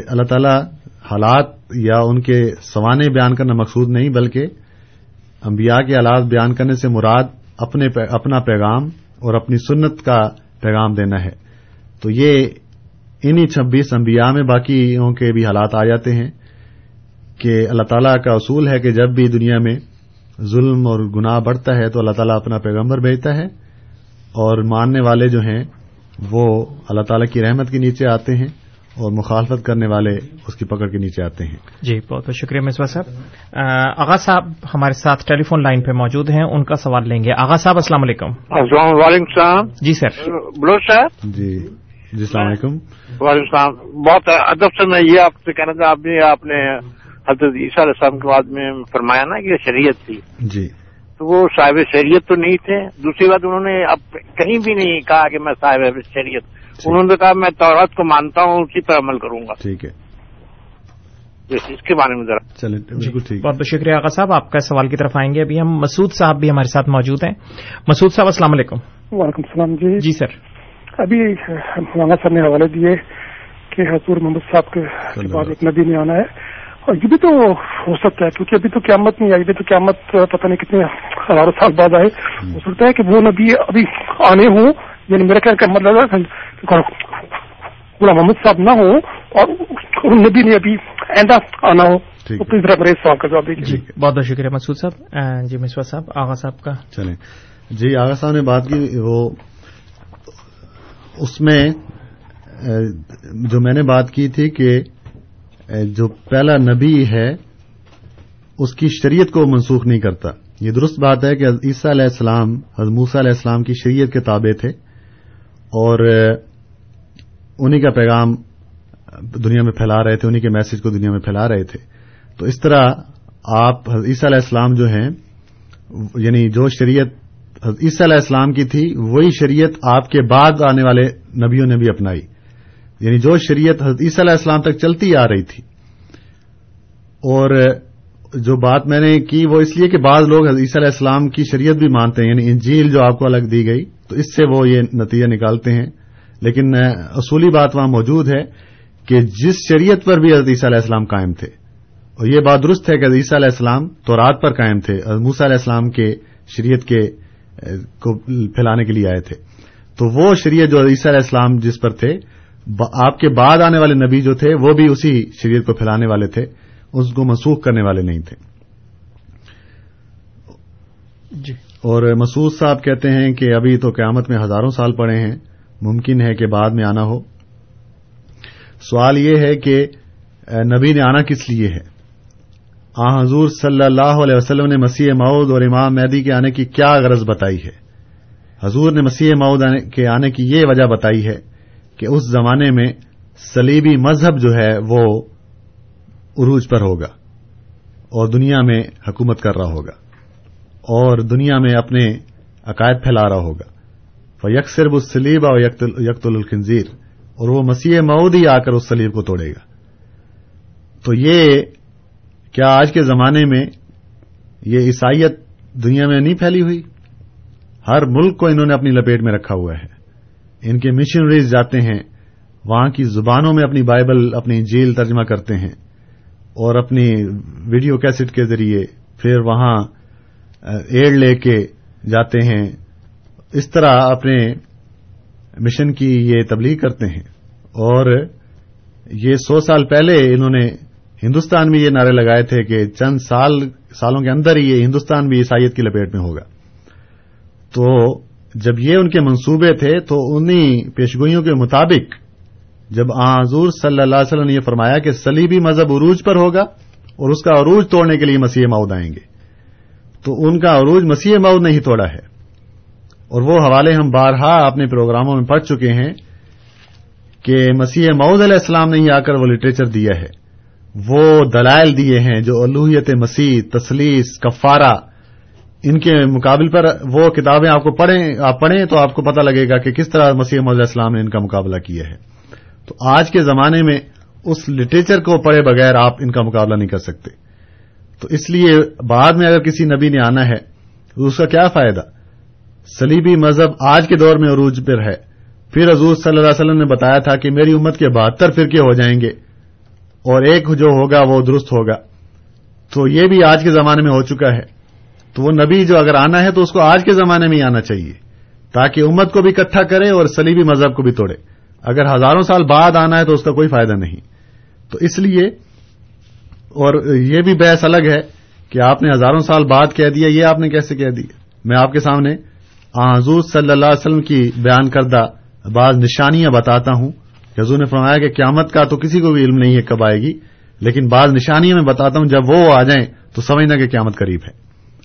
اللہ تعالیٰ حالات یا ان کے سوانے بیان کرنا مقصود نہیں، بلکہ انبیاء کے حالات بیان کرنے سے مراد اپنے اپنا پیغام اور اپنی سنت کا پیغام دینا ہے۔ تو یہ انہی چھبیس انبیاء میں باقیوں کے بھی حالات آ جاتے ہیں کہ اللہ تعالیٰ کا اصول ہے کہ جب بھی دنیا میں ظلم اور گناہ بڑھتا ہے تو اللہ تعالیٰ اپنا پیغمبر بھیجتا ہے اور ماننے والے جو ہیں وہ اللہ تعالیٰ کی رحمت کے نیچے آتے ہیں۔ اور مخالفت کرنے والے اس کی پکڑ کے نیچے آتے ہیں۔ جی بہت بہت شکریہ مصباح صاحب۔ آغا صاحب ہمارے ساتھ ٹیلی فون لائن پہ موجود ہیں ان کا سوال لیں گے۔ آغا صاحب السلام علیکم۔ السلام وعلیکم السلام جی سر۔ بلوچ صاحب؟ جی جی السلام علیکم۔ وعلیکم السلام بہت ادب سے میں یہ آپ سے کہنا تھا آپ نے آپ نے حضرت عیسیٰ علیہ السلام کے بعد میں فرمایا نا کہ شریعت تھی۔ جی۔ تو وہ صاحب شریعت تو نہیں تھے۔ دوسری بات انہوں نے اب کہیں بھی نہیں کہا کہ میں صاحب شریعت۔ انہوں نے کہا میں تورات کو مانتا ہوں اسی پر عمل کروں گا۔ ٹھیک ہے۔ اس کے بارے میں ذرا۔ چلیں بالکل ٹھیک۔ بہت بہت شکریہ آغا صاحب آپ کا سوال کی طرف آئیں گے۔ ابھی ہم مسعود صاحب بھی ہمارے ساتھ موجود ہیں۔ مسعود صاحب السلام علیکم۔ وعلیکم السلام جی۔ جی سر۔ ابھی مولانا صاحب نے حوالے دیے کہ حضور محمد صاحب کے بعد ایک نبی نے آنا ہے۔ اور یہ بھی تو ہو سکتا ہے کیونکہ ابھی تو قیامت نہیں آئی ابھی تو قیامت پتہ نہیں کتنے ہزاروں سال بعد آئے۔ ہو سکتا ہے کہ وہ نبی ابھی آنے ہوں۔ یعنی میرا کیا مطلب ہے غلام محمد صاحب نہ ہو اور ان نبی نے ابھی آئندہ آنا ہو۔ ٹھیک تو پلیز ذرا میرے اس سوال کا جواب دیجیے۔ بہت بہت شکریہ مسعود صاحب جی مسوا صاحب آغا صاحب کا۔ چلیں۔ جی آغا صاحب نے بات کی وہ اس میں جو میں نے بات کی تھی کہ جو پہلا نبی ہے اس کی شریعت کو منسوخ نہیں کرتا۔ یہ درست بات ہے کہ عیسیٰ علیہ السلام حضرت موسیٰ علیہ السلام کی شریعت کے تابع تھے۔ اور انہی کا پیغام دنیا میں پھیلا رہے تھے، انہی کے میسج کو دنیا میں پھیلا رہے تھے۔ تو اس طرح آپ عیسیٰ علیہ السلام جو ہیں یعنی جو شریعت عیسیٰ علیہ السلام کی تھی، وہی شریعت آپ کے بعد آنے والے نبیوں نے بھی اپنائی۔ یعنی جو شریعت عیسیٰ علیہ السلام تک چلتی آ رہی تھی۔ اور، جو بات میں نے کی، وہ اس لیے کہ بعض لوگ عیسیٰ علیہ السلام کی شریعت بھی مانتے ہیں یعنی انجیل جو آپ کو الگ دی گئی تو اس سے وہ یہ نتیجہ نکالتے ہیں۔ لیکن اصولی بات وہاں موجود ہے کہ جس شریعت پر بھی حضرت عیسیٰ علیہ السلام قائم تھے، اور یہ بات درست ہے کہ حضرت عیسیٰ علیہ السلام تو رات پر قائم تھے حضرت موسیٰ علیہ السلام کے شریعت کے کو پھیلانے کے لیے آئے تھے۔ تو وہ شریعت جو عیسیٰ علیہ السلام جس پر تھے آپ کے بعد آنے والے نبی جو تھے، وہ بھی اسی شریعت کو پھیلانے والے تھے، اس کو منسوخ کرنے والے نہیں تھے۔ جی۔ اور مسعود صاحب کہتے ہیں کہ ابھی تو قیامت میں ہزاروں سال پڑے ہیں، ممکن ہے کہ بعد میں آنا ہو۔ سوال یہ ہے کہ نبی نے آنا کس لیے ہے؟ آ، حضور صلی اللہ علیہ وسلم نے مسیح مود اور امام مہدی کے آنے کی کیا غرض بتائی ہے؟ حضور نے مسیح مود کے آنے کی یہ وجہ بتائی ہے کہ اس زمانے میں سلیبی مذہب جو ہے وہ عروج پر ہوگا اور دنیا میں حکومت کر رہا ہوگا۔ اور دنیا میں اپنے عقائد پھیلا رہا ہوگا۔ فیک صرف اس سلیب اور یکت الخنزیر اور وہ مسیح مود ہی آ کر اس سلیب کو توڑے گا۔ تو یہ کیا آج کے زمانے میں یہ عیسائیت دنیا میں نہیں پھیلی ہوئی؟ ہر ملک کو انہوں نے اپنی لپیٹ میں رکھا ہوا ہے۔ ان کے مشنریز جاتے ہیں، وہاں کی زبانوں میں اپنی بائبل، اپنی جیل ترجمہ کرتے ہیں اور اپنی ویڈیو کیسٹ کے ذریعے پھر وہاں ایڈ لے کے جاتے ہیں، اس طرح اپنے مشن کی یہ تبلیغ کرتے ہیں۔ اور یہ سو سال پہلے انہوں نے ہندوستان میں یہ نعرے لگائے تھے کہ چند سال، سالوں کے اندر ہی یہ ہندوستان بھی عیسائیت کی لپیٹ میں ہوگا۔ تو جب یہ ان کے منصوبے تھے، تو انہی پیشگوئیوں کے مطابق جب حضور صلی اللہ علیہ وسلم نے یہ فرمایا کہ سلیبی مذہب عروج پر ہوگا اور اس کا عروج توڑنے کے لیے مسیح مود آئیں گے۔ تو ان کا عروج مسیح مود نے ہی توڑا ہے۔ اور وہ حوالے ہم بارہا اپنے پروگراموں میں پڑھ چکے ہیں کہ مسیح مود علیہ السلام نے ہی آ کر وہ لٹریچر دیا ہے۔ وہ دلائل دیے ہیں جو الوحیت مسیح، تسلیس، کفارہ، ان کے مقابل پر وہ کتابیں آپ کو پڑھیں، آپ پڑھیں تو آپ کو پتہ لگے گا کہ کس طرح مسیح علیہ السلام نے ان کا مقابلہ کیا ہے۔ تو آج کے زمانے میں اس لٹریچر کو پڑھے بغیر آپ ان کا مقابلہ نہیں کر سکتے۔ تو اس لیے بعد میں اگر کسی نبی نے آنا ہے تو اس کا کیا فائدہ؟ سلیبی مذہب آج کے دور میں عروج پر ہے۔ پھر حضور صلی اللہ علیہ وسلم نے بتایا تھا کہ میری امت کے بہتر فرقے ہو جائیں گے اور ایک جو ہوگا وہ درست ہوگا۔ تو یہ بھی آج کے زمانے میں ہو چکا ہے۔ تو وہ نبی جو اگر آنا ہے تو اس کو آج کے زمانے میں ہی آنا چاہیے۔ تاکہ امت کو بھی اکٹھا کرے اور سلیبی مذہب کو بھی توڑے۔ اگر ہزاروں سال بعد آنا ہے تو اس کا کوئی فائدہ نہیں۔ تو اس لیے اور یہ بھی بحث الگ ہے کہ آپ نے ہزاروں سال بعد کہہ دیا، یہ آپ نے کیسے کہہ دیا؟ میں آپ کے سامنے حضور صلی اللہ علیہ وسلم کی بیان کردہ بعض نشانیاں بتاتا ہوں۔ کہ حضور نے فرمایا کہ قیامت کا تو کسی کو بھی علم نہیں ہے کب آئے گی، لیکن بعض نشانیاں میں بتاتا ہوں، جب وہ آ جائیں تو سمجھنا کہ قیامت قریب ہے۔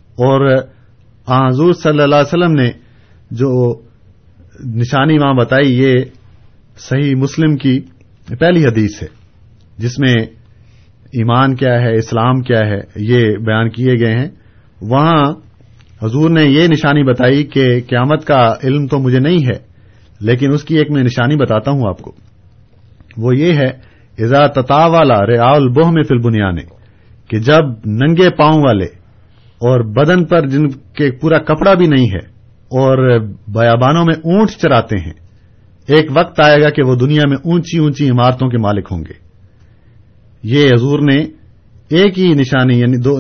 اور حضور صلی اللہ علیہ وسلم نے جو نشانی وہاں بتائی، یہ صحیح مسلم کی پہلی حدیث ہے، جس میں ایمان کیا ہے، اسلام کیا ہے، یہ بیان کیے گئے ہیں۔ وہاں حضور نے یہ نشانی بتائی کہ قیامت کا علم تو مجھے نہیں ہے، لیکن اس کی ایک میں نشانی بتاتا ہوں آپ کو۔ وہ یہ ہے ازا تتا والا ریا البہ میں فل بنیانے کہ جب ننگے پاؤں والے اور بدن پر جن کے پورا کپڑا بھی نہیں ہے اور بیابانوں میں اونٹ چراتے ہیں، ایک وقت آئے گا کہ وہ دنیا میں اونچی اونچی عمارتوں کے مالک ہوں گے۔ یہ حضور نے ایک ہی نشانی یعنی دو،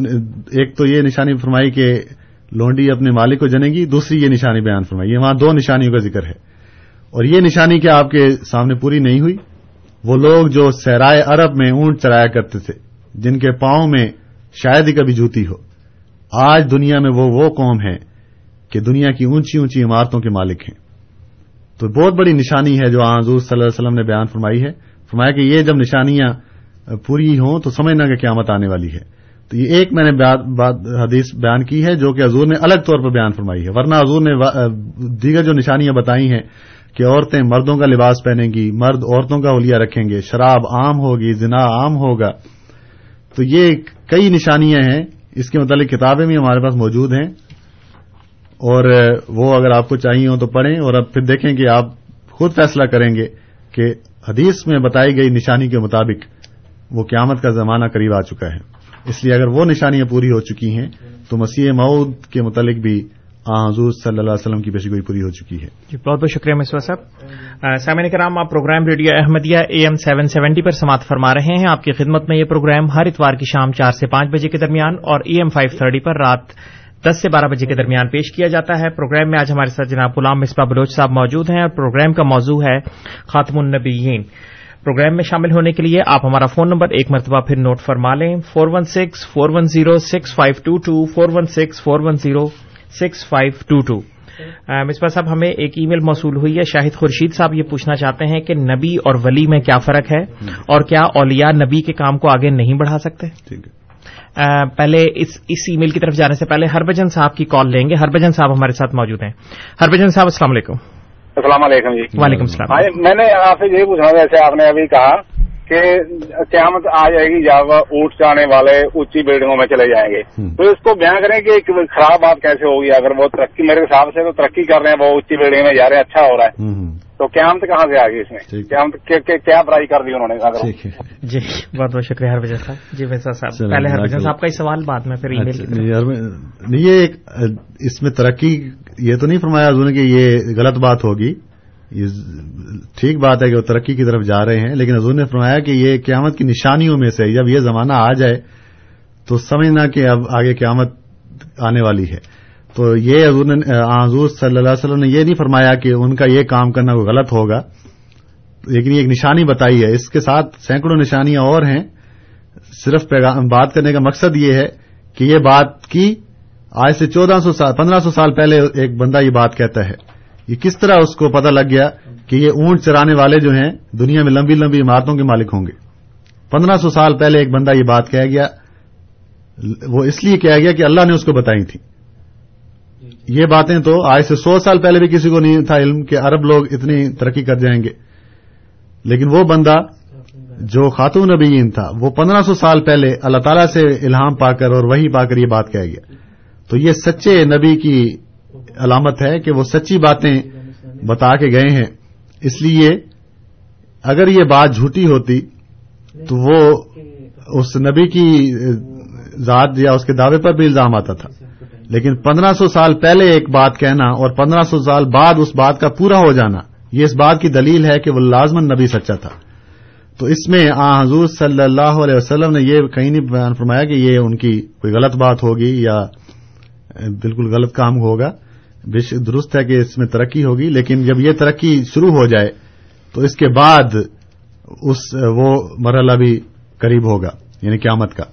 ایک تو یہ نشانی فرمائی کہ لونڈی اپنے مالک کو جنے گی، دوسری یہ نشانی بیان فرمائی۔ وہاں دو نشانیوں کا ذکر ہے۔ اور یہ نشانی کیا آپ کے سامنے پوری نہیں ہوئی، وہ لوگ جو سہرائے عرب میں اونٹ چرایا کرتے تھے، جن کے پاؤں میں شاید ہی کبھی جوتی ہو۔ آج دنیا میں وہ وہ قوم ہے کہ دنیا کی اونچی اونچی عمارتوں کے مالک ہیں۔ تو بہت بڑی نشانی ہے جو حضور صلی اللہ علیہ وسلم نے بیان فرمائی ہے۔ فرمایا کہ یہ جب نشانیاں پوری ہوں تو سمجھنا کہ قیامت آنے والی ہے۔ تو یہ ایک میں نے حدیث بیان کی ہے جو کہ حضور نے الگ طور پر بیان فرمائی ہے۔ ورنہ حضور نے دیگر جو نشانیاں بتائی ہیں کہ عورتیں مردوں کا لباس پہنیں گی، مرد عورتوں کا اولیا رکھیں گے، شراب عام ہوگی، زنا عام ہوگا۔ تو یہ کئی نشانیاں ہیں۔ اس کے متعلق کتابیں بھی ہمارے پاس موجود ہیں۔ اور وہ اگر آپ کو چاہیے ہوں تو پڑھیں اور اب پھر دیکھیں کہ آپ خود فیصلہ کریں گے کہ حدیث میں بتائی گئی نشانی کے مطابق وہ قیامت کا زمانہ قریب آ چکا ہے۔ اس لیے اگر وہ نشانیاں پوری ہو چکی ہیں، تو مسیح مود کے متعلق بھی حضور صلی اللہ علیہ وسلم کی پیشگوئی پوری ہو چکی ہے۔ جی بہت بہت شکریہ مسوا صاحب۔ سامعین کرام، آپ program radio Ahmadiyya A M seven seventy پر سماعت فرما رہے ہیں۔ آپ کی خدمت میں یہ پروگرام ہر اتوار کی شام چار سے پانچ بجے کے درمیان اور ای ایم فائیو تھرٹی پر رات دس سے بارہ بجے کے درمیان پیش کیا جاتا ہے۔ پروگرام میں آج ہمارے ساتھ جناب غلام مصباح بلوچ صاحب موجود ہیں اور پروگرام کا موضوع ہے خاتم النبیین۔ پروگرام میں شامل ہونے کے لیے آپ ہمارا فون نمبر ایک مرتبہ پھر نوٹ فرما لیں۔ Four one six four one zero six five two two four one six four one zero six five two two. Misbah صاحب ہمیں ایک ای میل موصول ہوئی ہے۔ شاہد خورشید صاحب یہ پوچھنا چاہتے ہیں کہ نبی اور ولی میں کیا فرق ہے اور کیا اولیاء نبی کے کام کو آگے نہیں بڑھا سکتے؟ پہلے اس ای میل کی طرف جانے سے پہلے ہربجن صاحب کی کال لیں گے۔ ہربجن صاحب ہمارے ساتھ موجود ہیں۔ ہربجن صاحب السلام علیکم۔ السلام علیکم جی۔ وعلیکم السلام۔ میں نے آپ سے یہی پوچھنا جیسے آپ نے ابھی کہا کہ قیامت آ جائے گی جب اونٹ جانے والے اونچی بلڈنگوں میں چلے جائیں گے۔ تو اس کو بیان کریں کہ ایک خراب بات کیسے ہوگی؟ اگر وہ ترقی میرے حساب سے تو ترقی کر رہے ہیں وہ اونچی بلڈنگ میں جا رہے ہیں اچھا ہو رہا ہے۔ تو قیامت کہاں سے آ گئی اس میں؟ قیامت کیا برائی کر دی انہوں نے؟ جی بہت بہت شکریہ ہر صاحب جی ویسا صاحب پہلے ہر صاحب کا ہی سوال بعد میں پھر ای میل یہ اس میں ترقی یہ تو نہیں فرمایا نے کہ یہ غلط بات ہوگی۔ یہ ٹھیک بات ہے کہ وہ ترقی کی طرف جا رہے ہیں، لیکن حضور نے فرمایا کہ یہ قیامت کی نشانیوں میں سے جب یہ زمانہ آ جائے تو سمجھنا کہ اب آگے قیامت آنے والی ہے۔ تو یہ حضور نے حضور صلی اللہ علیہ وسلم نے یہ نہیں فرمایا کہ ان کا یہ کام کرنا کوئی غلط ہوگا۔ لیکن یہ ایک نشانی بتائی ہے۔ اس کے ساتھ سینکڑوں نشانیاں اور ہیں۔ صرف بات کرنے کا مقصد یہ ہے کہ یہ بات کی آج سے چودہ سو سال، پندرہ سو سال پہلے ایک بندہ یہ بات کہتا ہے، یہ کس طرح اس کو پتہ لگ گیا کہ یہ اونٹ چرانے والے جو ہیں، دنیا میں لمبی لمبی عمارتوں کے مالک ہوں گے۔ پندرہ سو سال پہلے ایک بندہ یہ بات کہہ گیا، وہ اس لیے کہہ گیا کہ اللہ نے اس کو بتائی تھی۔ یہ باتیں تو آج سے سو سال پہلے بھی کسی کو نہیں تھا علم کہ عرب لوگ اتنی ترقی کر جائیں گے۔ لیکن وہ بندہ جو خاتون نبیین تھا، وہ پندرہ سو سال پہلے اللہ تعالیٰ سے الہام پا کر اور وہی پا کر یہ بات کہہ گیا۔ تو یہ سچے نبی کی علامت ہے کہ وہ سچی باتیں بتا کے گئے ہیں۔ اس لیے اگر یہ بات جھوٹی ہوتی تو وہ اس نبی کی ذات یا اس کے دعوے پر بھی الزام آتا تھا۔ لیکن پندرہ سو سال پہلے ایک بات کہنا اور پندرہ سو سال بعد اس بات کا پورا ہو جانا، یہ اس بات کی دلیل ہے کہ وہ لازمن نبی سچا تھا۔ تو اس میں آ حضور صلی اللہ علیہ وسلم نے یہ کہیں نہیں بیان فرمایا کہ یہ ان کی کوئی غلط بات ہوگی یا بالکل غلط کام ہوگا۔ درست ہے کہ اس میں ترقی ہوگی، لیکن جب یہ ترقی شروع ہو جائے تو اس کے بعد اس، وہ مرحلہ بھی قریب ہوگا یعنی قیامت کا۔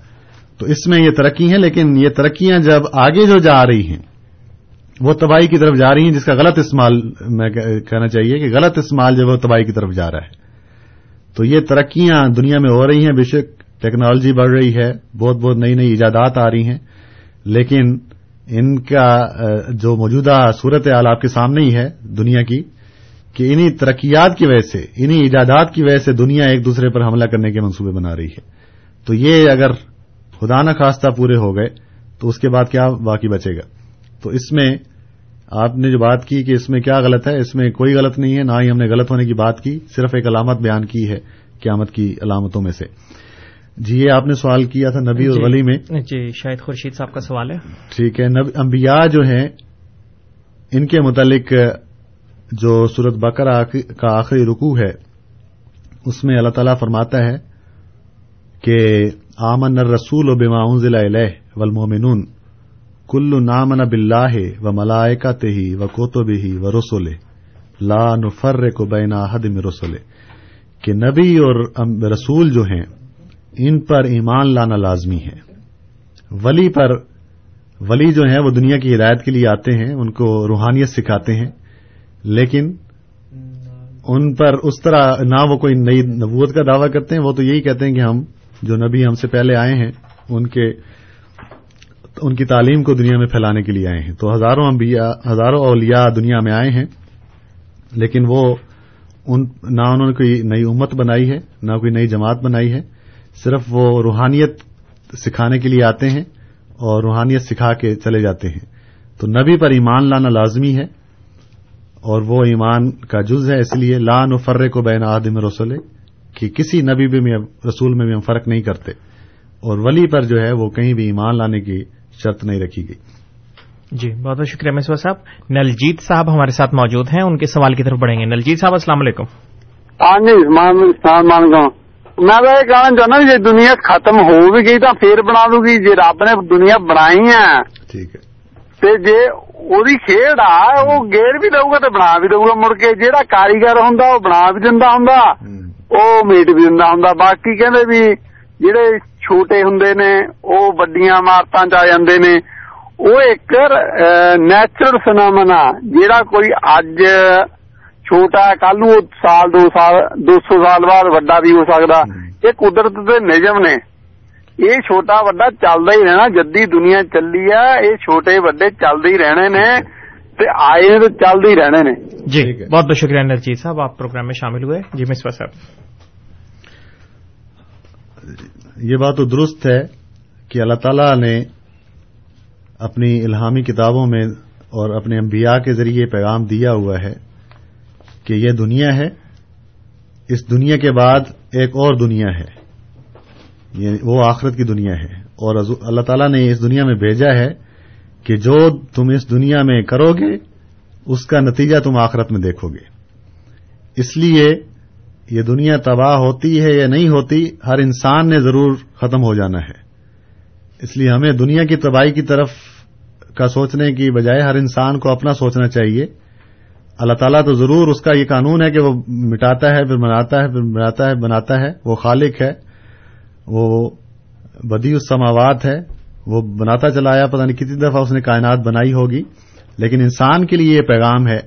تو اس میں یہ ترقی ہے لیکن یہ ترقیاں جب آگے جو جا رہی ہیں، وہ تباہی کی طرف جا رہی ہیں، جس کا غلط استعمال میں کہنا چاہیے کہ غلط استعمال جو وہ تباہی کی طرف جا رہا ہے۔ تو یہ ترقیاں دنیا میں ہو رہی ہیں، بے شک ٹیکنالوجی بڑھ رہی ہے، بہت بہت نئی نئی ایجادات آ رہی ہیں، لیکن ان کا جو موجودہ صورت حال آپ کے سامنے ہی ہے دنیا کی، کہ انہی ترقیات کی وجہ سے، انہی ایجادات کی وجہ سے دنیا ایک دوسرے پر حملہ کرنے کے منصوبے بنا رہی ہے۔ تو یہ اگر خدا نہ خواستہ پورے ہو گئے، تو اس کے بعد کیا باقی بچے گا؟ تو اس میں آپ نے جو بات کی کہ اس میں کیا غلط ہے، اس میں کوئی غلط نہیں ہے، نہ ہی ہم نے غلط ہونے کی بات کی، صرف ایک علامت بیان کی ہے قیامت کی علامتوں میں سے۔ جی یہ آپ نے سوال کیا تھا نبی اور ولی میں۔ جی شاید خورشید صاحب کا سوال ہے۔ ٹھیک ہے انبیاء جو ہیں ان کے متعلق جو سورت بکرا کا آخری رکوع ہے اس میں اللہ تعالیٰ فرماتا ہے کہ آمن رسول و بما ضلع والمومنون کل نامن بلّہ و ملائکت ہی و کوتب ہی و رسول لا نفر کو بینا حد میں رسول کہ نبی اور رسول جو ہیں ان پر ایمان لانا لازمی ہے۔ ولی پر، ولی جو ہیں وہ دنیا کی ہدایت کے لیے آتے ہیں، ان کو روحانیت سکھاتے ہیں، لیکن ان پر اس طرح نہ وہ کوئی نئی نبوت کا دعویٰ کرتے ہیں، وہ تو یہی کہتے ہیں کہ ہم جو نبی ہم سے پہلے آئے ہیں، ان کے، ان کی تعلیم کو دنیا میں پھیلانے کے لیے آئے ہیں۔ تو ہزاروں انبیاء، ہزاروں اولیاء دنیا میں آئے ہیں، لیکن وہ ان، نہ انہوں نے کوئی نئی امت بنائی ہے، نہ کوئی نئی جماعت بنائی ہے صرف وہ روحانیت سکھانے کے لیے آتے ہیں اور روحانیت سکھا کے چلے جاتے ہیں۔ تو نبی پر ایمان لانا لازمی ہے اور وہ ایمان کا جز ہے اس لیے لان و فرے کو بین آدم رسول کہ کسی نبی بھی رسول میں بھی ہم فرق نہیں کرتے۔ اور ولی پر جو ہے وہ کہیں بھی ایمان لانے کی شرط نہیں رکھی گئی۔ جی بہت بہت شکریہ مسوا صاحب۔ نلجیت صاحب ہمارے ساتھ موجود ہیں ان کے سوال کی طرف بڑھیں گے۔ نلجیت صاحب السلام علیکم۔ میں تو یہ چاہنا دنیا ختم ہو بھی گئی تو بنا دوں گی جی رب نے دنیا ہے جی گیر بھی دوں گا بنا بھی دوں گا مڑ کے جہاں کاریگر ہوں بنا بھی دیا ہوں وہ میٹ بھی دیا ہوں باقی کہ جہے چھوٹے ہوں نے وہ وڈیاں عمارت چ آ جاندے نے وہ ایک نیچرل چھوٹا ہے کل نو سال دو سال دو سو سال بعد وڈا بھی ہو سکتا یہ قدرت کے نجم نے یہ چھوٹا وڈا چلتا ہی رہنا جدی دنیا چلی ہے یہ چھوٹے وڈے چلتے ہی رہنے نے آئے تو چلتے ہی رہنے نے جی بہت بہت شکریہ نرجیت صاحب آپ پروگرام میں شامل ہوئے جی مسوا صاحب یہ بات تو درست ہے کہ اللہ تعالی نے اپنی الہامی کتابوں میں اور اپنے انبیاء کے ذریعے پیغام دیا ہوا ہے کہ یہ دنیا ہے، اس دنیا کے بعد ایک اور دنیا ہے۔ یعنی وہ آخرت کی دنیا ہے۔ اور اللہ تعالیٰ نے اس دنیا میں بھیجا ہے کہ جو تم اس دنیا میں کرو گے، اس کا نتیجہ تم آخرت میں دیکھو گے۔ اس لیے یہ دنیا تباہ ہوتی ہے یا نہیں ہوتی، ہر انسان نے ضرور ختم ہو جانا ہے۔ اس لیے ہمیں دنیا کی تباہی کی طرف کا سوچنے کی بجائے ہر انسان کو اپنا سوچنا چاہیے۔ اللہ تعالیٰ تو ضرور اس کا یہ قانون ہے کہ وہ مٹاتا ہے، پھر بناتا ہے، پھر بناتا ہے بناتا ہے۔ وہ خالق ہے، وہ بدی السماوات ہے۔ وہ بناتا چلا آیا، پتہ نہیں کتنی دفعہ اس نے کائنات بنائی ہوگی۔ لیکن انسان کے لیے یہ پیغام ہے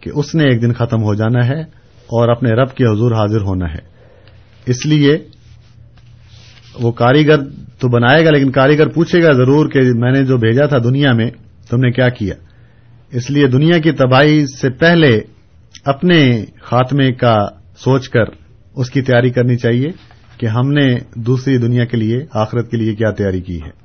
کہ اس نے ایک دن ختم ہو جانا ہے اور اپنے رب کے حضور حاضر ہونا ہے۔ اس لیے وہ کاریگر تو بنائے گا، لیکن کاریگر پوچھے گا ضرور کہ میں نے جو بھیجا تھا دنیا میں، تم نے کیا کیا؟ اس لیے دنیا کی تباہی سے پہلے اپنے خاتمے کا سوچ کر اس کی تیاری کرنی چاہیے کہ ہم نے دوسری دنیا کے لیے آخرت کے لیے کیا تیاری کی ہے۔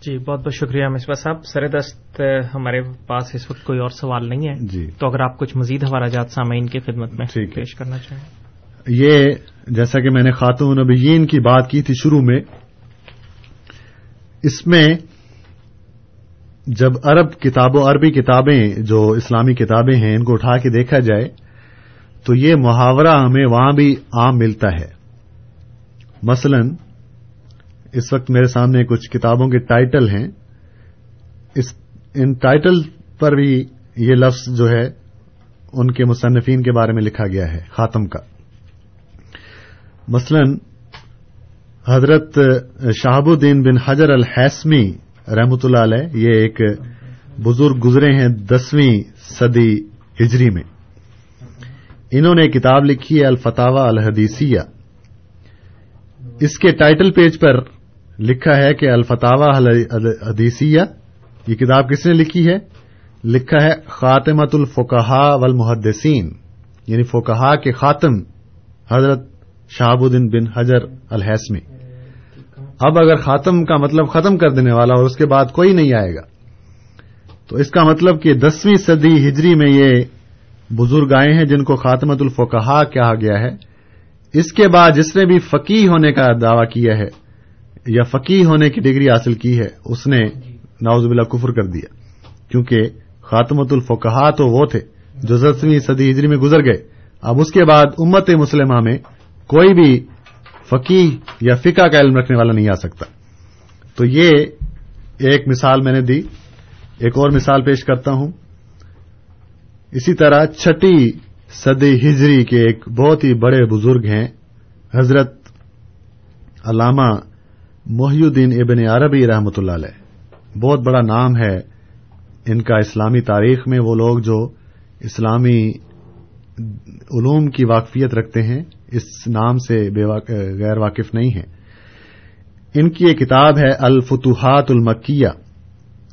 جی بہت بہت شکریہ مصباح صاحب۔ سر دست ہمارے پاس اس وقت کوئی اور سوال نہیں ہے۔ جی۔ تو اگر آپ کچھ مزید ہمارا جات سامعین کی خدمت میں پیش کرنا چاہیں۔ یہ جیسا کہ میں نے خاتون نبیین کی بات کی تھی شروع میں اس میں جب عرب کتابوں عربی کتابیں جو اسلامی کتابیں ہیں، ان کو اٹھا کے دیکھا جائے تو یہ محاورہ ہمیں وہاں بھی عام ملتا ہے۔ مثلا، اس وقت میرے سامنے کچھ کتابوں کے ٹائٹل ہیں۔ اس، ان ٹائٹل پر بھی یہ لفظ جو ہے، ان کے مصنفین کے بارے میں لکھا گیا ہے، خاتم کا۔ مثلا، حضرت شہاب الدین بن حجر الحسمی رحمت اللہ علیہ، یہ ایک بزرگ گزرے ہیں دسویں صدی ہجری میں۔ انہوں نے کتاب لکھی ہے الفتاوا الحدیثیہ۔ اس کے ٹائٹل پیج پر لکھا ہے کہ الفتاوا الحدیثیہ، یہ کتاب کس نے لکھی ہے؟ لکھا ہے خاتمت الفقہ والمحدثین یعنی فقہا کے خاتم حضرت شہاب الدین بن حجر الحسمی اب اگر خاتم کا مطلب ختم کر دینے والا اور اس کے بعد کوئی نہیں آئے گا۔ تو اس کا مطلب کہ دسویں صدی ہجری میں یہ بزرگ آئے ہیں جن کو خاتمت الفقہ کہا گیا ہے۔ اس کے بعد جس نے بھی فقی ہونے کا دعوی کیا ہے یا فقی ہونے کی ڈگری حاصل کی ہے، اس نے ناوز بلا کفر کر دیا۔ کیونکہ خاتمت الفقہ تو وہ تھے جو دسویں صدی ہجری میں گزر گئے۔ اب اس کے بعد امت مسلمہ میں کوئی بھی فقی یا فقہ کا علم رکھنے والا نہیں آ سکتا۔ تو یہ ایک مثال میں نے دی۔ ایک اور مثال پیش کرتا ہوں۔ اسی طرح چھٹی صدی ہجری کے ایک بہت ہی بڑے بزرگ ہیں۔ حضرت علامہ محی الدین ابن عربی رحمۃ اللہ علیہ۔ بہت بڑا نام ہے ان کا اسلامی تاریخ میں۔ وہ لوگ جو اسلامی علوم کی واقفیت رکھتے ہیں۔ اس نام سے غیر واقف نہیں ہیں۔ ان کی ایک کتاب ہے الفتوحات المکیہ۔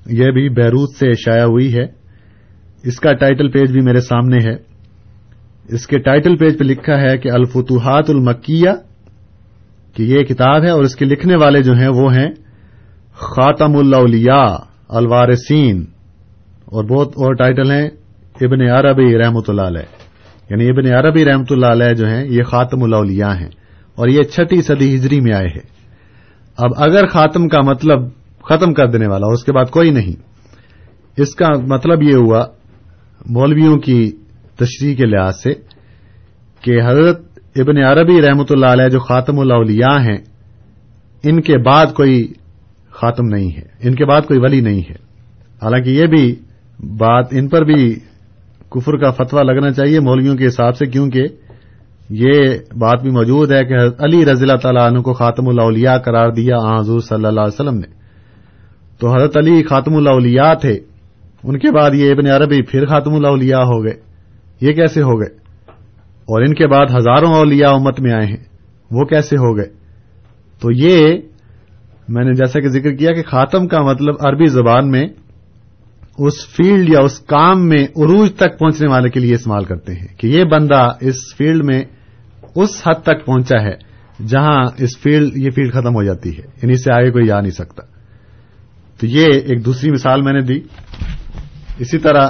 یہ بھی بیروت سے شائع ہوئی ہے۔ اس کا ٹائٹل پیج بھی میرے سامنے ہے۔ اس کے ٹائٹل پیج پہ لکھا ہے کہ الفتوحات المکیہ کہ یہ کتاب ہے اور اس کے لکھنے والے جو ہیں وہ ہیں خاتم الاولیاء الوارثین۔ اور بہت اور ٹائٹل ہیں ابن عربی رحمۃ اللہ علیہ۔ یعنی ابن عربی رحمۃ اللہ علیہ جو ہیں، یہ خاتم الاولیاء ہیں اور یہ چھٹی صدی ہجری میں آئے ہیں۔ اب اگر خاتم کا مطلب ختم کر دینے والا اس کے بعد کوئی نہیں، اس کا مطلب یہ ہوا مولویوں کی تشریح کے لحاظ سے کہ حضرت ابن عربی رحمۃ اللہ علیہ جو خاتم الاولیاء ہیں، ان کے بعد کوئی خاتم نہیں ہے، ان کے بعد کوئی ولی نہیں ہے۔ حالانکہ یہ بھی بات ان پر بھی کفر کا فتویٰ لگنا چاہیے مولویوں کے حساب سے، کیونکہ یہ بات بھی موجود ہے کہ علی رضی اللہ تعالیٰ عنہ کو خاتم الاولیاء قرار دیا حضور صلی اللہ علیہ وسلم نے۔ تو حضرت علی خاتم الاولیاء تھے۔ ان کے بعد یہ ابن عربی پھر خاتم الاولیاء ہو گئے۔ یہ کیسے ہو گئے؟ اور ان کے بعد ہزاروں اولیاء امت میں آئے ہیں۔ وہ کیسے ہو گئے؟ تو یہ میں نے جیسا کہ ذکر کیا کہ خاتم کا مطلب عربی زبان میں اس فیلڈ یا اس کام میں عروج تک پہنچنے والے کے لیے استعمال کرتے ہیں کہ یہ بندہ اس فیلڈ میں اس حد تک پہنچا ہے جہاں اس فیلڈ، یہ فیلڈ ختم ہو جاتی ہے یعنی اس سے آگے کوئی جا نہیں سکتا۔ تو یہ ایک دوسری مثال میں نے دی۔ اسی طرح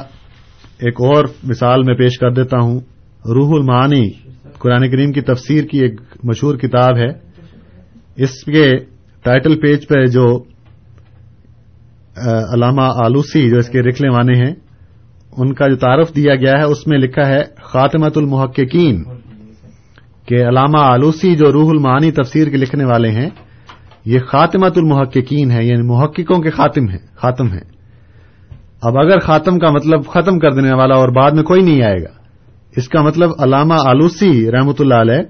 ایک اور مثال میں پیش کر دیتا ہوں۔ روح المعانی، قرآن کریم کی تفسیر کی ایک مشہور کتاب ہے۔ اس کے ٹائٹل پیج پہ جو علامہ آلوسی جو اس کے لکھنے والے ہیں، ان کا جو تعارف دیا گیا ہے، اس میں لکھا ہے خاتمت المحققین، کہ علامہ آلوسی جو روح المعانی تفسیر کے لکھنے والے ہیں، یہ خاتمت المحققین ہے یعنی محققوں کے خاتم ہیں خاتم ہیں۔ اب اگر خاتم کا مطلب ختم کر دینے والا اور بعد میں کوئی نہیں آئے گا، اس کا مطلب علامہ آلوسی رحمت اللہ علیہ،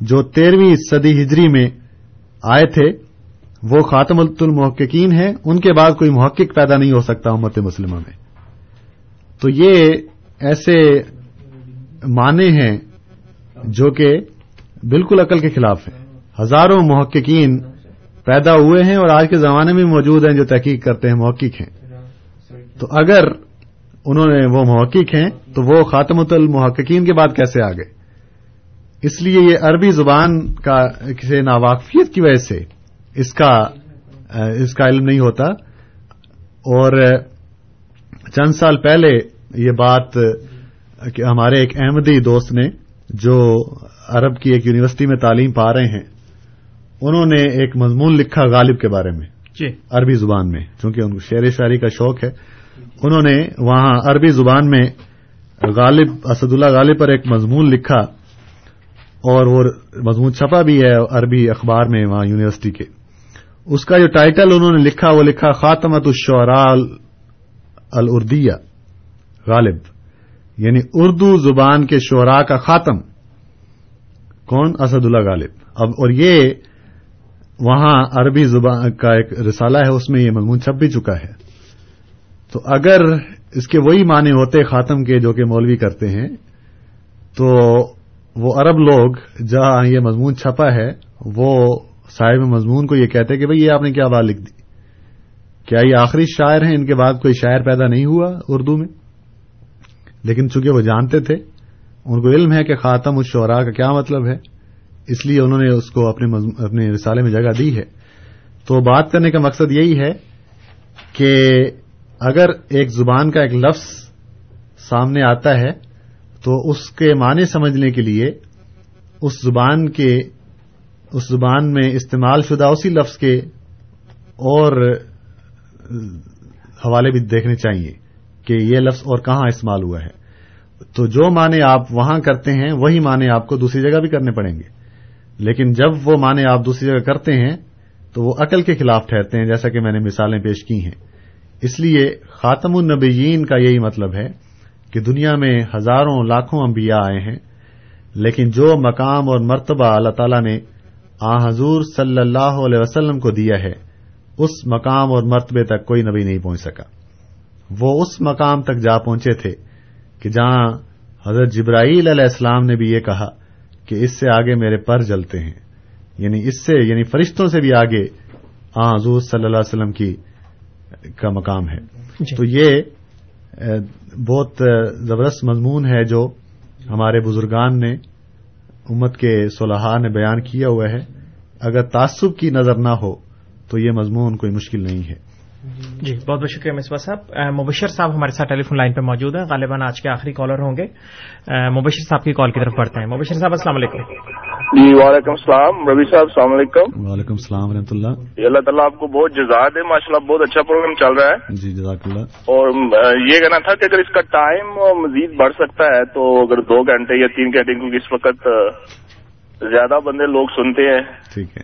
جو تیرہویں صدی ہجری میں آئے تھے وہ خاتم المحققین ہیں، ان کے بعد کوئی محقق پیدا نہیں ہو سکتا امت مسلمہ میں۔ تو یہ ایسے معنی ہیں جو کہ بالکل عقل کے خلاف ہیں۔ ہزاروں محققین پیدا ہوئے ہیں اور آج کے زمانے میں موجود ہیں جو تحقیق کرتے ہیں، محقق ہیں۔ تو اگر انہوں نے وہ محقق ہیں، تو وہ خاتمت المحققین کے بعد کیسے آ گئے اس لیے یہ عربی زبان کا کسی ناواقفیت کی وجہ سے اس کا اس کا علم نہیں ہوتا۔ اور چند سال پہلے یہ بات کہ ہمارے ایک احمدی دوست نے جو عرب کی ایک یونیورسٹی میں تعلیم پا رہے ہیں انہوں نے ایک مضمون لکھا غالب کے بارے میں۔ جی۔ عربی زبان میں چونکہ ان کو شعر شاعری کا شوق ہے۔ انہوں نے وہاں عربی زبان میں غالب اسد اللہ غالب پر ایک مضمون لکھا۔ اور وہ مضمون چھپا بھی ہے عربی اخبار میں وہاں یونیورسٹی کے۔ اس کا جو ٹائٹل انہوں نے لکھا، وہ لکھا خاتمت الشعراء الاردیہ، غالب یعنی اردو زبان کے شعراء کا خاتم۔ کون؟ اسد اللہ غالب۔ اب، اور یہ وہاں عربی زبان کا ایک رسالہ ہے، اس میں یہ مضمون چھپ بھی چکا ہے۔ تو اگر اس کے وہی معنی ہوتے خاتم کے جو کہ مولوی کرتے ہیں، تو وہ عرب لوگ جہاں یہ مضمون چھپا ہے، وہ صاحب مضمون کو یہ کہتے کہ بھئی یہ آپ نے کیا بات لکھ دی؟ کیا یہ آخری شاعر ہیں ان کے بعد کوئی شاعر پیدا نہیں ہوا اردو میں؟ لیکن چونکہ وہ جانتے تھے، ان کو علم ہے کہ خاتم الشعراء کا کیا مطلب ہے، اس لیے انہوں نے اس کو اپنے اپنے رسالے میں جگہ دی ہے۔ تو بات کرنے کا مقصد یہی ہے کہ اگر ایک زبان کا ایک لفظ سامنے آتا ہے، تو اس کے معنی سمجھنے کے لیے اس زبان کے اس زبان میں استعمال شدہ اسی لفظ کے اور حوالے بھی دیکھنے چاہیے کہ یہ لفظ اور کہاں استعمال ہوا ہے۔ تو جو معنی آپ وہاں کرتے ہیں، وہی معنی آپ کو دوسری جگہ بھی کرنے پڑیں گے۔ لیکن جب وہ معنی آپ دوسری جگہ کرتے ہیں، تو وہ عقل کے خلاف ٹھہرتے ہیں، جیسا کہ میں نے مثالیں پیش کی ہیں۔ اس لیے خاتم النبیین کا یہی مطلب ہے کہ دنیا میں ہزاروں لاکھوں انبیاء آئے ہیں، لیکن جو مقام اور مرتبہ اللہ تعالی نے آ حضور صلی اللہ علیہ وسلم کو دیا ہے اس مقام اور مرتبے تک کوئی نبی نہیں پہنچ سکا۔ وہ اس مقام تک جا پہنچے تھے کہ جہاں حضرت جبرائیل علیہ السلام نے بھی یہ کہا کہ اس سے آگے میرے پر جلتے ہیں۔ یعنی اس سے یعنی فرشتوں سے بھی آگے آ حضور صلی اللہ علیہ وسلم کی کا مقام ہے۔ جی۔ تو یہ بہت زبردست مضمون ہے جو ہمارے بزرگان نے امت کے صلاحہ نے بیان کیا ہوا ہے، اگر تعصب کی نظر نہ ہو، تو یہ مضمون کوئی مشکل نہیں ہے۔ جی بہت بہت شکریہ مصباح صاحب۔ مبشر صاحب ہمارے ساتھ ٹیلی فون لائن پہ موجود ہیں۔ غالباً آج کے آخری کالر ہوں گے۔ مبشر صاحب کی کال کی طرف بڑھتے ہیں۔ مبشر صاحب، السلام علیکم۔ جی وعلیکم السلام ربی صاحب السلام علیکم۔ وعلیکم السلام ورحمۃ اللہ۔ جی اللہ تعالیٰ آپ کو بہت جزاد ہے ماشاء اللہ بہت اچھا پروگرام چل رہا ہے۔ جی جزاک اللہ۔ اور یہ کہنا تھا کہ اگر اس کا ٹائم مزید بڑھ سکتا ہے تو اگر دو گھنٹے یا تین گھنٹے کیونکہ اس وقت زیادہ بندے لوگ سنتے ہیں۔ ٹھیک ہے۔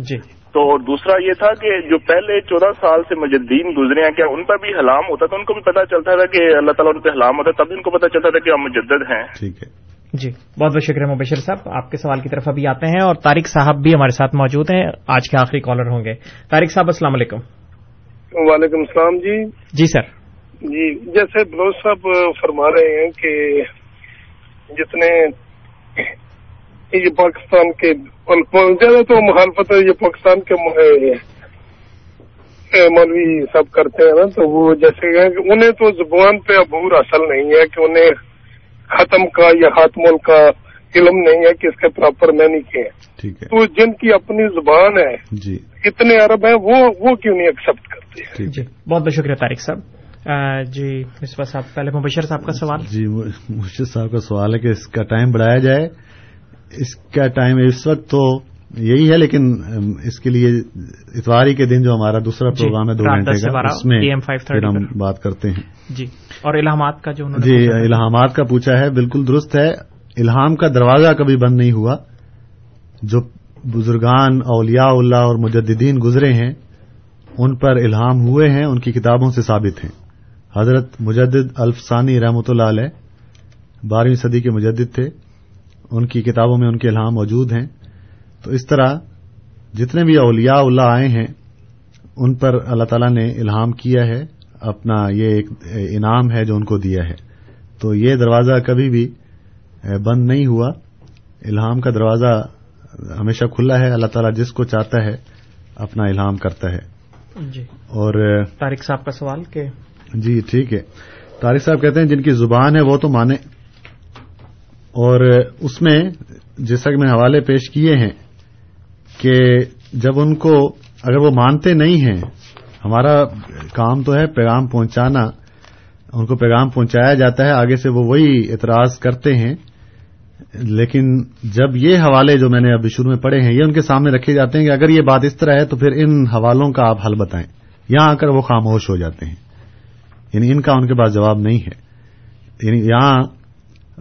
جی۔ تو دوسرا یہ تھا کہ جو پہلے چودہ سال سے مجدین گزرے ہیں کیا ان پر بھی حلام ہوتا تھا؟ ان کو بھی پتا چلتا تھا کہ اللہ تعالیٰ ان پہ حلام ہوتا تب ان کو پتا چلتا تھا کہ ہم مجدد ہیں۔ ٹھیک ہے۔ جی۔ بہت بہت شکریہ مبشر صاحب۔ آپ کے سوال کی طرف ابھی آتے ہیں اور طارق صاحب بھی ہمارے ساتھ موجود ہیں۔ آج کے آخری کالر ہوں گے۔ طارق صاحب السلام علیکم۔ وعلیکم السلام جی۔ جی سر۔ جی جیسے بلوچ صاحب فرما رہے ہیں کہ جتنے یہ پاکستان کے زیادہ تو مخالفت ہے یہ پاکستان کے مولوی سب کرتے ہیں نا تو وہ جیسے کہ انہیں تو زبان پہ عبور اصل نہیں ہے کہ انہیں ختم کا یا خاتم کا علم نہیں ہے کہ اس کے پراپر میں نہیں کیے تو جن کی اپنی زبان ہے جی۔ اتنے عرب ہیں وہ وہ کیوں نہیں ایکسپٹ کرتے؟ جی بہت بہت شکریہ طارق صاحب۔ جی مصباح صاحب پہلے مبشر صاحب کا سوال۔ جی مبشر صاحب کا سوال ہے کہ اس کا ٹائم بڑھایا جائے۔ اس کا ٹائم اس وقت تو یہی ہے لیکن اس کے لیے اتواری کے دن جو ہمارا دوسرا پروگرام ہے دو گھنٹے کا اس میں پھر ہم بات کرتے ہیں۔ جی اور الہامات کا جو جی الہامات کا پوچھا ہے بالکل درست ہے۔ الہام کا دروازہ کبھی بند نہیں ہوا۔ جو بزرگان اولیاء اللہ اور مجددین گزرے ہیں ان پر الہام ہوئے ہیں ان کی کتابوں سے ثابت ہیں۔ حضرت مجدد الفسانی رحمۃ اللہ علیہ بارہویں صدی کے مجدد تھے۔ ان کی کتابوں میں ان کے الہام موجود ہیں۔ تو اس طرح جتنے بھی اولیاء اللہ آئے ہیں ان پر اللہ تعالیٰ نے الہام کیا ہے اپنا یہ ایک انعام ہے جو ان کو دیا ہے۔ تو یہ دروازہ کبھی بھی بند نہیں ہوا۔ الہام کا دروازہ ہمیشہ کھلا ہے۔ اللہ تعالیٰ جس کو چاہتا ہے اپنا الہام کرتا ہے۔ جی۔ اور طارق صاحب کا سوال کہ جی ٹھیک ہے۔ طارق صاحب کہتے ہیں جن کی زبان ہے وہ تو مانے۔ اور اس میں جیسا کہ میں حوالے پیش کیے ہیں کہ جب ان کو اگر وہ مانتے نہیں ہیں، ہمارا کام تو ہے پیغام پہنچانا، ان کو پیغام پہنچایا جاتا ہے، آگے سے وہ وہی اعتراض کرتے ہیں۔ لیکن جب یہ حوالے جو میں نے ابھی شروع میں پڑھے ہیں، یہ ان کے سامنے رکھے جاتے ہیں کہ اگر یہ بات اس طرح ہے تو پھر ان حوالوں کا آپ حل بتائیں۔ یہاں آ کر وہ خاموش ہو جاتے ہیں۔ یعنی ان کا ان کے پاس جواب نہیں ہے۔ یعنی یہاں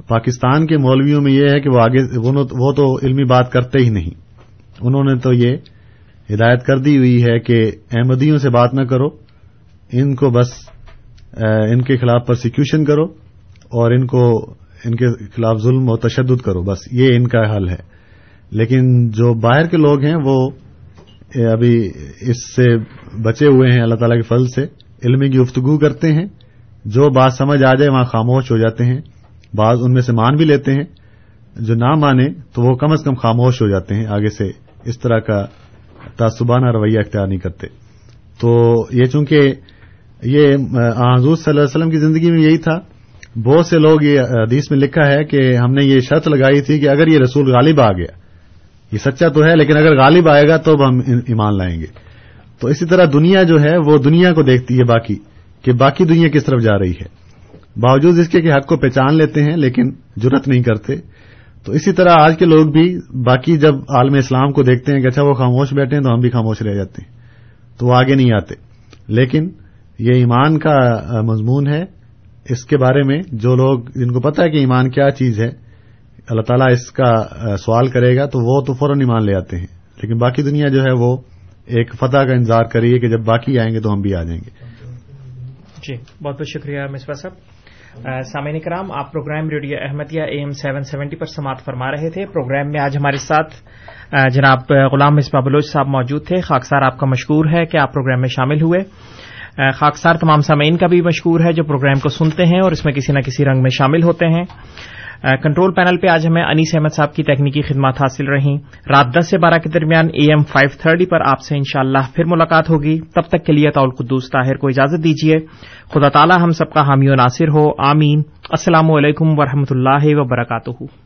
پاکستان کے مولویوں میں یہ ہے کہ وہ آگے، وہ تو علمی بات کرتے ہی نہیں۔ انہوں نے تو یہ ہدایت کر دی ہوئی ہے کہ احمدیوں سے بات نہ کرو، ان کو بس ان کے خلاف پرسیکیوشن کرو اور ان کو، ان کے خلاف ظلم و تشدد کرو، بس یہ ان کا حل ہے۔ لیکن جو باہر کے لوگ ہیں، وہ ابھی اس سے بچے ہوئے ہیں اللہ تعالی کے فضل سے، علمی کی گفتگو کرتے ہیں۔ جو بات سمجھ آ جائے، وہاں خاموش ہو جاتے ہیں۔ بعض ان میں سے مان بھی لیتے ہیں۔ جو نہ مانے تو وہ کم از کم خاموش ہو جاتے ہیں، آگے سے اس طرح کا تعصبانہ رویہ اختیار نہیں کرتے۔ تو یہ چونکہ یہ حضور صلی اللہ علیہ وسلم کی زندگی میں یہی تھا۔ بہت سے لوگ یہ حدیث میں لکھا ہے کہ ہم نے یہ شرط لگائی تھی کہ اگر یہ رسول غالب آ گیا، یہ سچا تو ہے، لیکن اگر غالب آئے گا تو ہم ایمان لائیں گے۔ تو اسی طرح دنیا جو ہے، وہ دنیا کو دیکھتی ہے باقی، کہ باقی دنیا کس طرف جا رہی ہے۔ باوجود اس کے کہ حق کو پہچان لیتے ہیں، لیکن جرت نہیں کرتے۔ تو اسی طرح آج کے لوگ بھی باقی جب عالم اسلام کو دیکھتے ہیں کہ اچھا وہ خاموش بیٹھے ہیں تو ہم بھی خاموش رہ جاتے ہیں، تو وہ آگے نہیں آتے۔ لیکن یہ ایمان کا مضمون ہے۔ اس کے بارے میں جو لوگ، جن کو پتا ہے کہ ایمان کیا چیز ہے، اللہ تعالیٰ اس کا سوال کرے گا تو وہ تو فوراً ایمان لے آتے ہیں۔ لیکن باقی دنیا جو ہے وہ ایک فتح کا انتظار کریے کہ جب باقی آئیں گے تو ہم بھی آ جائیں گے۔ جی بہت بہت شکریہ مصباح صاحب۔ سامعین کرام، آپ program radio Ahmadiyya A M seven seventy پر سماعت فرما رہے تھے۔ پروگرام میں آج ہمارے ساتھ جناب غلام مصباح بلوچ صاحب موجود تھے۔ خاکسار آپ کا مشکور ہے کہ آپ پروگرام میں شامل ہوئے۔ خاکسار تمام سامعین کا بھی مشکور ہے جو پروگرام کو سنتے ہیں اور اس میں کسی نہ کسی رنگ میں شامل ہوتے ہیں۔ کنٹرول پینل پہ آج ہمیں انیس احمد صاحب کی تکنیکی خدمات حاصل رہیں۔ رات دس سے بارہ کے درمیان اے ایم فائیو تھرٹی پر آپ سے انشاءاللہ پھر ملاقات ہوگی۔ تب تک کے لیے طول قدوس طاہر کو اجازت دیجیے۔ خدا تعالی ہم سب کا حامی و ناصر ہو۔ آمین۔ السلام علیکم ورحمۃ اللہ وبرکاتہ۔